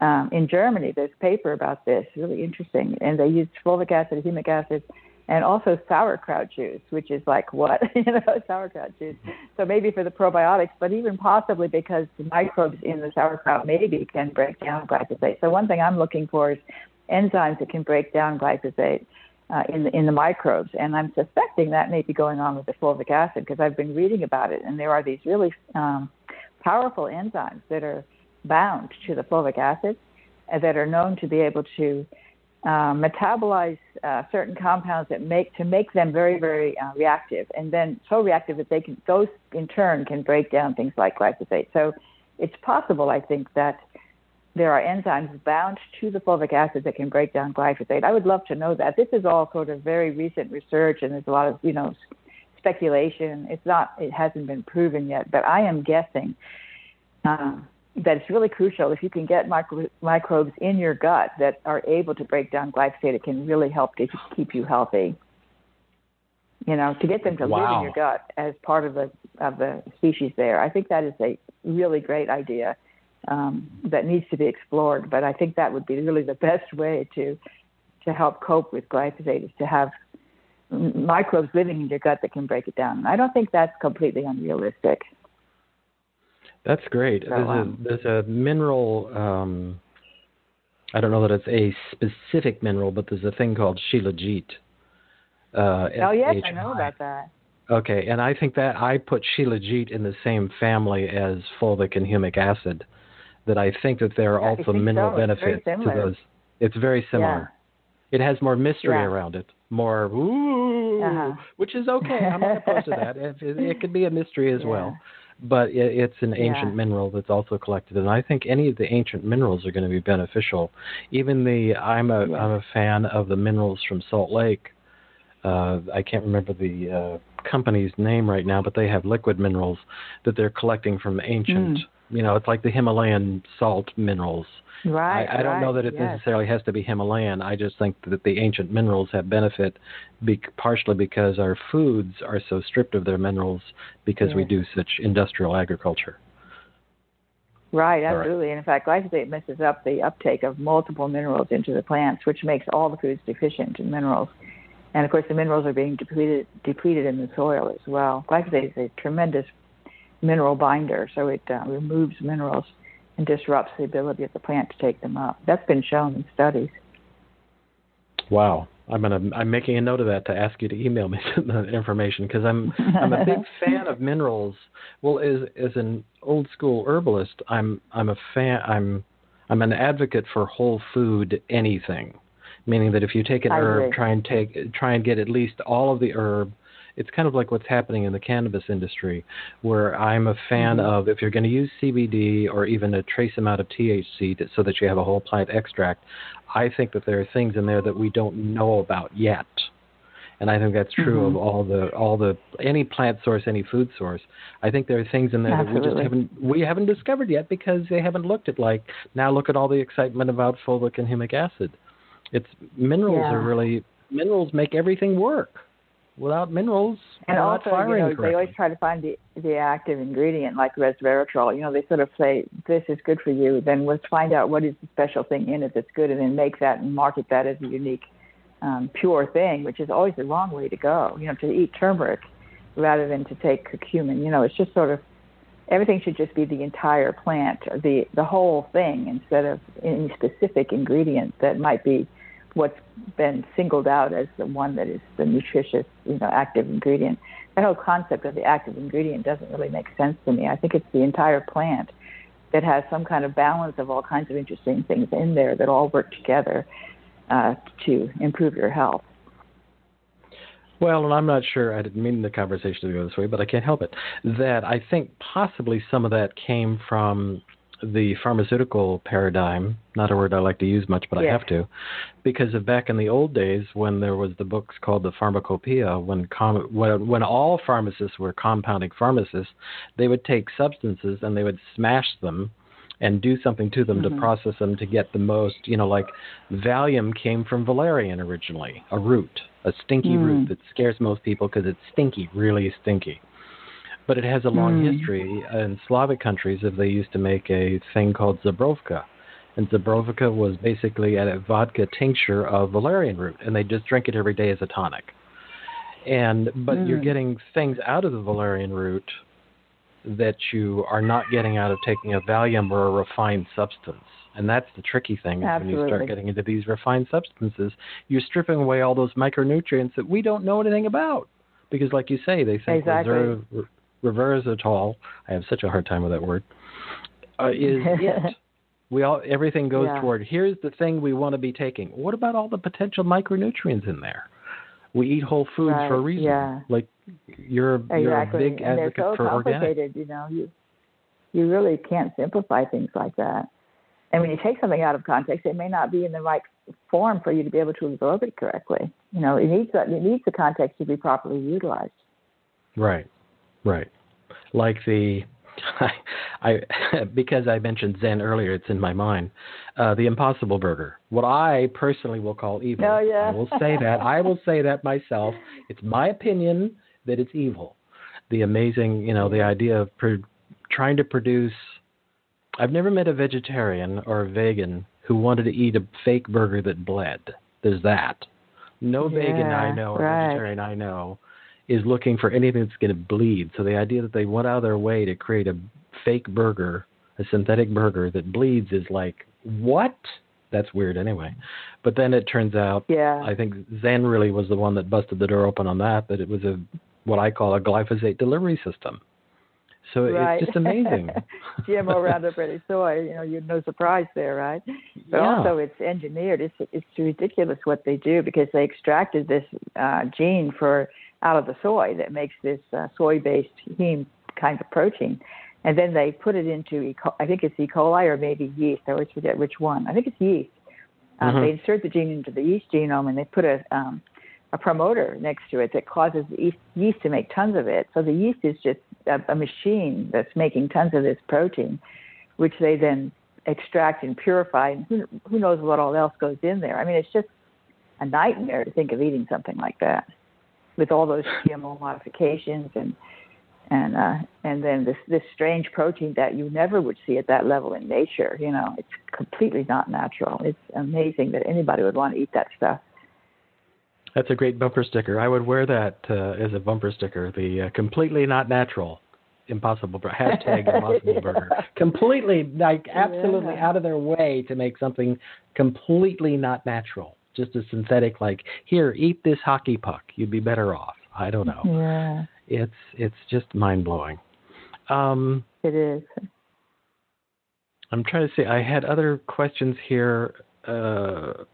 um, in Germany, there's a paper about this, really interesting, and they used fulvic acid, humic acid, and also sauerkraut juice, which is like what you know, sauerkraut juice. So maybe for the probiotics, but even possibly because the microbes in the sauerkraut maybe can break down glyphosate. So one thing I'm looking for is enzymes that can break down glyphosate. Uh, in the in the microbes, and I'm suspecting that may be going on with the fulvic acid because I've been reading about it, and there are these really um, powerful enzymes that are bound to the fulvic acid uh, that are known to be able to uh, metabolize uh, certain compounds that make to make them very very uh, reactive and then so reactive that they can those in turn can break down things like glyphosate. So it's possible i think that there are enzymes bound to the fulvic acid that can break down glyphosate. I would love to know that. This is all sort of very recent research and there's a lot of you know speculation. It's not it hasn't been proven yet but i am guessing um, that it's really crucial if you can get micro- microbes in your gut that are able to break down glyphosate, it can really help to keep you healthy. You know, to get them to wow. live in your gut as part of the of the species there. I think that is a really great idea um, that needs to be explored. But I think that would be really the best way to to help cope with glyphosate is to have microbes living in your gut that can break it down. I don't think that's completely unrealistic. That's great. So, there's, um, a, there's a mineral. Um, I don't know that it's a specific mineral, but there's a thing called shilajit. Uh, oh yes, I know about that. Okay, and I think that I put shilajit in the same family as fulvic and humic acid. That I think that there are Yeah, also mineral so. Benefits to those. It's very similar. Yeah. It has more mystery Yeah. around it, more ooh, Uh-huh. which is okay. I'm not opposed to that. It, it, it could be a mystery as well but it, it's an ancient Yeah. mineral that's also collected and i think any of the ancient minerals are going to be beneficial even the i'm a Yeah. am a fan of the minerals from salt lake uh i can't remember the uh company's name right now but they have liquid minerals that they're collecting from ancient Mm. You know it's like the himalayan salt minerals Right. I, I don't know that it yes. necessarily has to be Himalayan. I just think that the ancient minerals have benefit, be, partially because our foods are so stripped of their minerals because we do such industrial agriculture. Right, All right. absolutely. And in fact, glyphosate messes up the uptake of multiple minerals into the plants, which makes all the foods deficient in minerals. And of course, the minerals are being depleted depleted in the soil as well. Glyphosate is a tremendous mineral binder, so it uh, removes minerals and disrupts the ability of the plant to take them up. That's been shown in studies. Wow. I'm gonna. I'm making a note of that to ask you to email me the information because I'm I'm a big fan of minerals. Well, as as an old school herbalist, I'm I'm a fan. I'm I'm an advocate for whole food anything, meaning that if you take an I herb, agree. try and take try and get at least all of the herb. It's kind of like what's happening in the cannabis industry, where I'm a fan Mhm. of if you're going to use CBD or even a trace amount of THC to, so that you have a whole plant extract, I think that there are things in there that we don't know about yet. And I think that's true Mhm. of all the all the any plant source, any food source. I think there are things in there that we just haven't we haven't discovered yet because they haven't looked at like now look at all the excitement about fulvic and humic acid. It's minerals Yeah. are really minerals make everything work. Without minerals, And we're also, firing you know, they always try to find the the active ingredient, like resveratrol. You know, they sort of say this is good for you. Then let's find out what is the special thing in it that's good, and then make that and market that as a unique, um, pure thing, which is always the wrong way to go. You know, to eat turmeric rather than to take curcumin. You know, it's just sort of everything should just be the entire plant, the the whole thing, instead of any specific ingredient that might be what's been singled out as the one that is the nutritious, you know, active ingredient. That whole concept of the active ingredient doesn't really make sense to me. I think it's the entire plant that has some kind of balance of all kinds of interesting things in there that all work together uh, to improve your health. Well, and I'm not sure, I didn't mean the conversation to go this way, but I can't help it. That I think possibly some of that came from the pharmaceutical paradigm, not a word I like to use much, but I have to, because of back in the old days when there was the books called the Pharmacopoeia, when, com- when, when all pharmacists were compounding pharmacists, they would take substances and they would smash them and do something to them Mhm. to process them to get the most, you know, like Valium came from valerian originally, a root, a stinky Mm. root that scares most people because it's stinky, really stinky. But it has a long Mm. history in Slavic countries of they used to make a thing called Zabrovka. and Zabrovica was basically a vodka tincture of valerian root, and they just drink it every day as a tonic. And but mm. you're getting things out of the valerian root that you are not getting out of taking a Valium or a refined substance. And that's the tricky thing when you start getting into these refined substances, you're stripping away all those micronutrients that we don't know anything about. Because, like you say, they think exactly. reserve, reversatile. I have such a hard time with that word. Uh, is it? We all everything goes yeah. toward here's the thing we want to be taking. What about all the potential micronutrients in there? We eat whole foods right. for a reason. Yeah. Like you're exactly. you're a big and advocate they're so for complicated, organic. You know, you you really can't simplify things like that. And when you take something out of context, it may not be in the right form for you to be able to absorb it correctly. You know, it needs it needs the context to be properly utilized. Right, right. Like the I, I because I mentioned Zen earlier, it's in my mind. Uh, the Impossible Burger, what I personally will call evil. Oh yeah. I will say that. I will say that myself. It's my opinion that it's evil. The amazing, you know, the idea of pro- trying to produce. I've never met a vegetarian or a vegan who wanted to eat a fake burger that bled. There's that. No yeah, vegan I know or right. vegetarian I know is looking for anything that's going to bleed. So the idea that they went out of their way to create a fake burger, a synthetic burger that bleeds is like, what? That's weird anyway. But then it turns out, yeah. I think Zen really was the one that busted the door open on that, that it was a what I call a glyphosate delivery system. So right. it's just amazing. GMO Roundup Ready soy, you know, you're no surprise there, right? But yeah. also it's engineered. It's it's ridiculous what they do because they extracted this uh, gene for out of the soy that makes this uh, soy-based heme kind of protein, and then they put it into e. Co- I think it's E. coli or maybe yeast. I always forget which one. I think it's yeast. Um, mm-hmm. They insert the gene into the yeast genome and they put a um, a promoter next to it that causes the yeast, yeast to make tons of it. So the yeast is just a, a machine that's making tons of this protein, which they then extract and purify. And who, who knows what all else goes in there? I mean, it's just a nightmare to think of eating something like that with all those GMO modifications and and uh, and then this this strange protein that you never would see at that level in nature. You know, it's completely not natural. It's amazing that anybody would want to eat that stuff. That's a great bumper sticker. I would wear that uh, as a bumper sticker. The uh, completely not natural, impossible hashtag impossible yeah. burger. Completely, like absolutely yeah. out of their way to make something completely not natural. Just a synthetic, like here, eat this hockey puck. You'd be better off. I don't know. Yeah. It's it's just mind blowing. Um, it is. I'm trying to see. I had other questions here. Uh,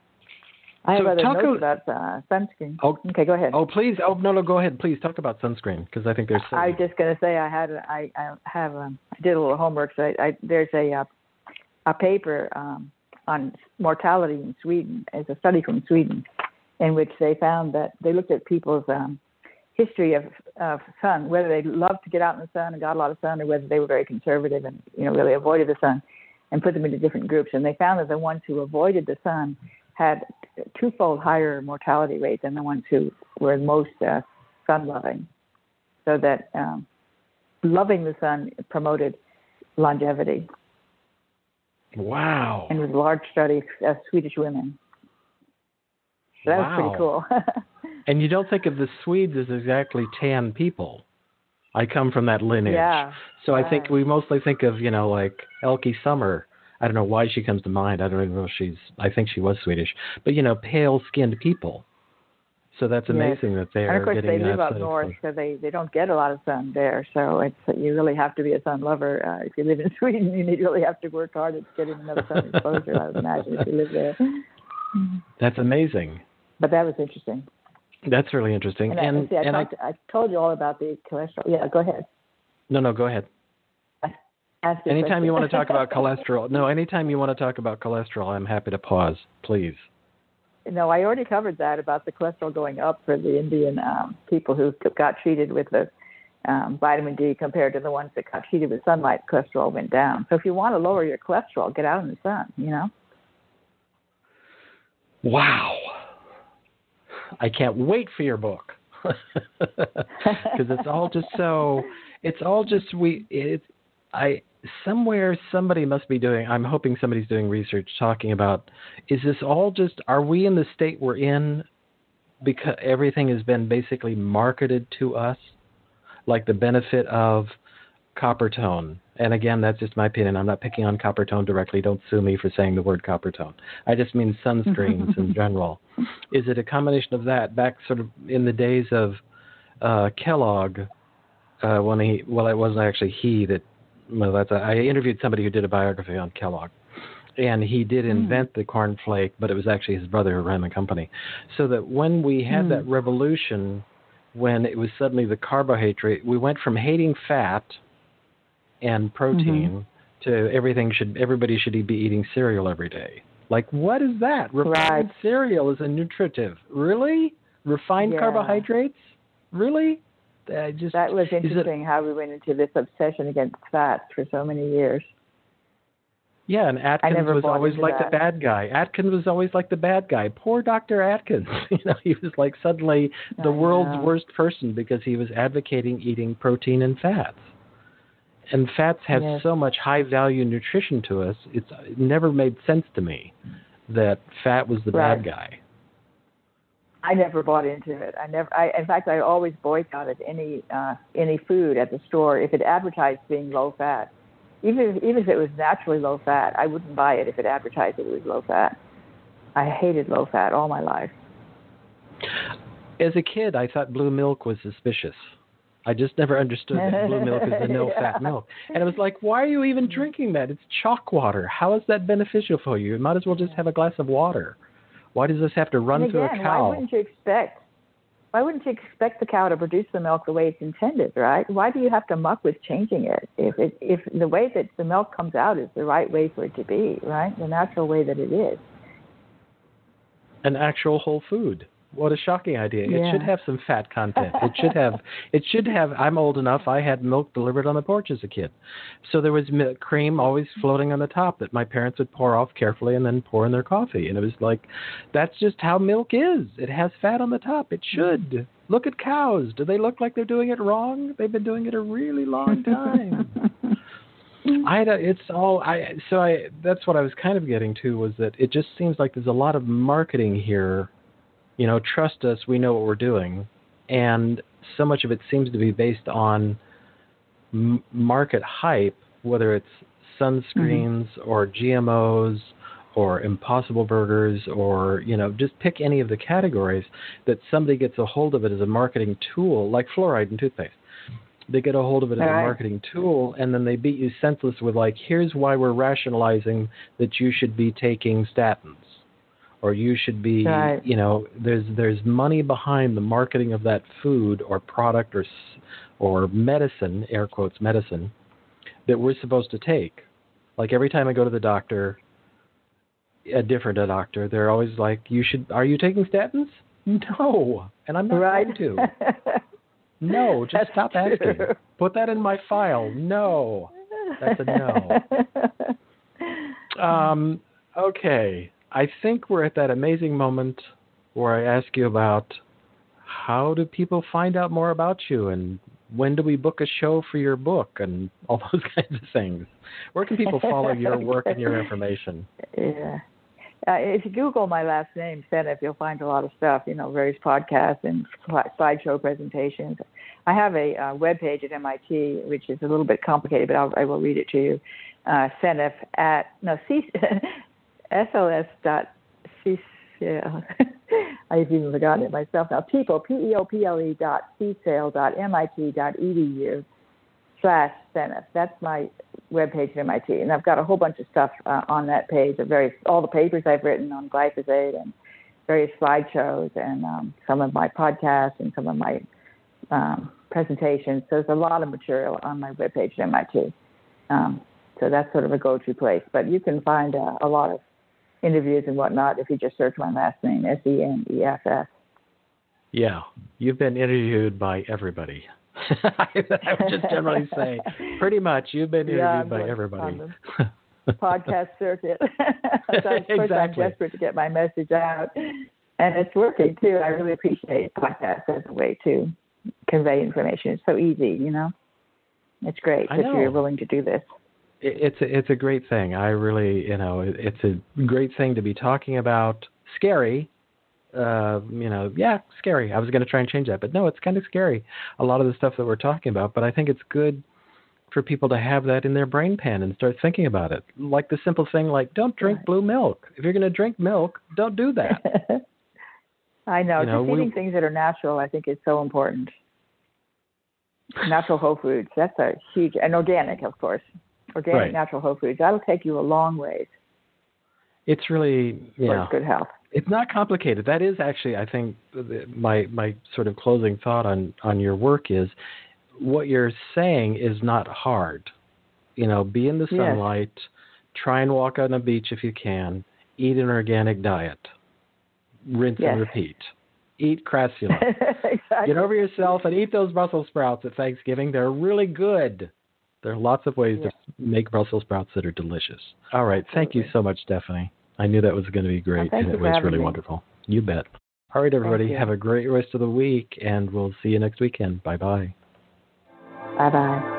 I have so other talk notes a- about uh, sunscreen. Oh, Okay, go ahead. oh, please. Oh, no, no. Go ahead. Please talk about sunscreen because I think there's. I was just going to say I had a- I I have um, I did a little homework. So I, I there's a uh, a paper um, on mortality in Sweden. as a study from Sweden, in which they found that they looked at people's um, history of of sun, whether they loved to get out in the sun and got a lot of sun, or whether they were very conservative and you know really avoided the sun, and put them into different groups. And they found that the ones who avoided the sun had twofold higher mortality rate than the ones who were most uh, sun loving. So that um, loving the sun promoted longevity. Wow. And it was a large study of Swedish women. So that was pretty cool. and you don't think of the Swedes as exactly tan people. I come from that lineage. yeah. So I think we mostly think of, you know, like Elke Sommer. I don't know why she comes to mind. I don't even know if she's, I think she was Swedish. But, you know, pale skinned people. So that's Yes. amazing that they're and of course, they live up north, so they they don't get a lot of sun there. So it's you really have to be a sun lover. Uh, if you live in Sweden, you need really have to work hard at getting enough sun exposure. I would imagine if you live there. That's amazing. But that was interesting. That's really interesting. And, I, and see, I, and I, talked, I told you all about the cholesterol. Yeah, go ahead. no, no, go ahead. Anytime you want to talk about cholesterol, no, anytime you want to talk about cholesterol, I'm happy to pause, please. No, I already covered that about the cholesterol going up for the Indian um, people who got treated with the um, vitamin D compared to the ones that got treated with sunlight. Cholesterol went down. So if you want to lower your cholesterol, get out in the sun. You know. Wow. I can't wait for your book. Because it's all just so, it's all just, we, it, I, somewhere somebody must be doing i'm hoping somebody's doing research talking about is this all just are we in the state we're in because everything has been basically marketed to us? Like the benefit of Coppertone. And again that's just my opinion. I'm not picking on Coppertone directly. Don't sue me for saying the word Coppertone. I just mean sunscreens in general. Is it a combination of that? Back sort of in the days of uh kellogg uh when he well it wasn't actually he that well, that's a, I interviewed somebody who did a biography on Kellogg, and he did hmm. invent mm. the cornflake, but it was actually his brother who ran the company. So that when we had mm. that revolution, when it was suddenly the carbohydrate, we went from hating fat and protein mm-hmm. to everything should everybody should be eating cereal every day. Like what is that? Refined right. cereal is a nutritive. Really? Refined yeah. carbohydrates? Really? Just that was interesting it, how we went into this obsession against fats for so many years. Yeah, and Atkins was always like that. the bad guy. Atkins was always like the bad guy. Poor Dr. Atkins. you know, he was like suddenly the I world's know. worst person because he was advocating eating protein and fats. And fats have yes. so much high value nutrition to us. It's it never made sense to me that fat was the right. bad guy. I never bought into it. I never. I, in fact, I always boycotted any uh, any food at the store if it advertised being low fat. Even if, even if it was naturally low fat, I wouldn't buy it if it advertised it was low fat. I hated low fat all my life. As a kid, I thought blue milk was suspicious. I just never understood that blue milk is the no fat yeah. milk. And I was like, why are you even drinking that? It's chalk water. How is that beneficial for you? You might as well just have a glass of water. Why does this have to run again, through a cow? Why wouldn't you expect? Why wouldn't you expect the cow to produce the milk the way it's intended, right? Why do you have to muck with changing it? If it, if the way that the milk comes out is the right way for it to be, right? The natural way that it is. An actual whole food. What a shocking idea! Yeah. It should have some fat content. It should have. it should have. I'm old enough. I had milk delivered on the porch as a kid, so there was milk, cream always floating on the top that my parents would pour off carefully and then pour in their coffee. And it was like, that's just how milk is. It has fat on the top. It should. Look at cows. Do they look like they're doing it wrong? They've been doing it a really long time. I it's all I so I that's what I was kind of getting to was that it just seems like there's a lot of marketing here you know, trust us, we know what we're doing. And so much of it seems to be based on m- market hype, whether it's sunscreens mm-hmm. or GMOs or impossible burgers or you know just pick any of the categories that somebody gets a hold of it as a marketing tool like fluoride in toothpaste they get a hold of it as a marketing tool and then they beat you senseless with like here's why we're rationalizing that you should be taking statins or you should be right. you know there's there's money behind the marketing of that food or product or or medicine air quotes medicine that we're supposed to take. Like every time i go to the doctor a different a doctor they're always like you should are you taking statins? No. And i'm not right. going to. No just that's stop true. asking put that in my file. No. That's a no. Um okay I think we're at that amazing moment where I ask you about how do people find out more about you and when do we book a show for your book and all those kinds of things. Where can people follow your work and your information? Yeah. Uh, if you Google my last name, Seneff, you'll find a lot of stuff, you know, various podcasts and slideshow presentations. I have a uh, web page at MIT, which is a little bit complicated, but I'll, I will read it to you. Uh, Seneff at, no, C, sos.ccal. I've even forgotten it myself now. People, P-E-O-P-L-E dot csail dot MIT dot edu slash Seneff. That's my webpage at MIT. And I've got a whole bunch of stuff uh, on that page of various, all the papers I've written on glyphosate and various slideshows and um, some of my podcasts and some of my um, presentations. So there's a lot of material on my webpage at MIT. Um, so that's sort of a go-to place. But you can find uh, a lot of interviews and whatnot if you just search my last name, S E N E F S. Yeah, you've been interviewed by everybody. I would just generally say, pretty much, you've been interviewed yeah, by everybody. podcast circuit. so exactly. I'm desperate to get my message out, and it's working too. I really appreciate podcasts as a way to convey information. It's so easy, you know. It's great I that know. you're willing to do this. It's a, it's a great thing. I really, you know, it's a great thing to be talking about. Scary, uh, you know, yeah, scary. I was going to try and change that, but no, it's kind of scary. A lot of the stuff that we're talking about, but I think it's good for people to have that in their brain pan and start thinking about it. Like the simple thing, like don't drink right. blue milk. If you're going to drink milk, don't do that. I know. You know Just eating we, things that are natural, I think, is so important. Natural whole foods. That's a huge and organic, of course. Organic, right. natural whole foods. That'll take you a long ways. It's really yeah. good health. It's not complicated. That is actually, I think, my my sort of closing thought on on your work is what you're saying is not hard. You know, be in the sunlight, yes. try and walk on a beach if you can, eat an organic diet, rinse yes. and repeat. Eat crassula. exactly. Get over yourself and eat those Brussels sprouts at Thanksgiving. They're really good. There are lots of ways yes. to make Brussels sprouts that are delicious. All right. Absolutely. Thank you so much, Stephanie. I knew that was going to be great, well, and it was really me. wonderful. You bet. All right, everybody. Have a great rest of the week, and we'll see you next weekend. Bye bye. Bye bye.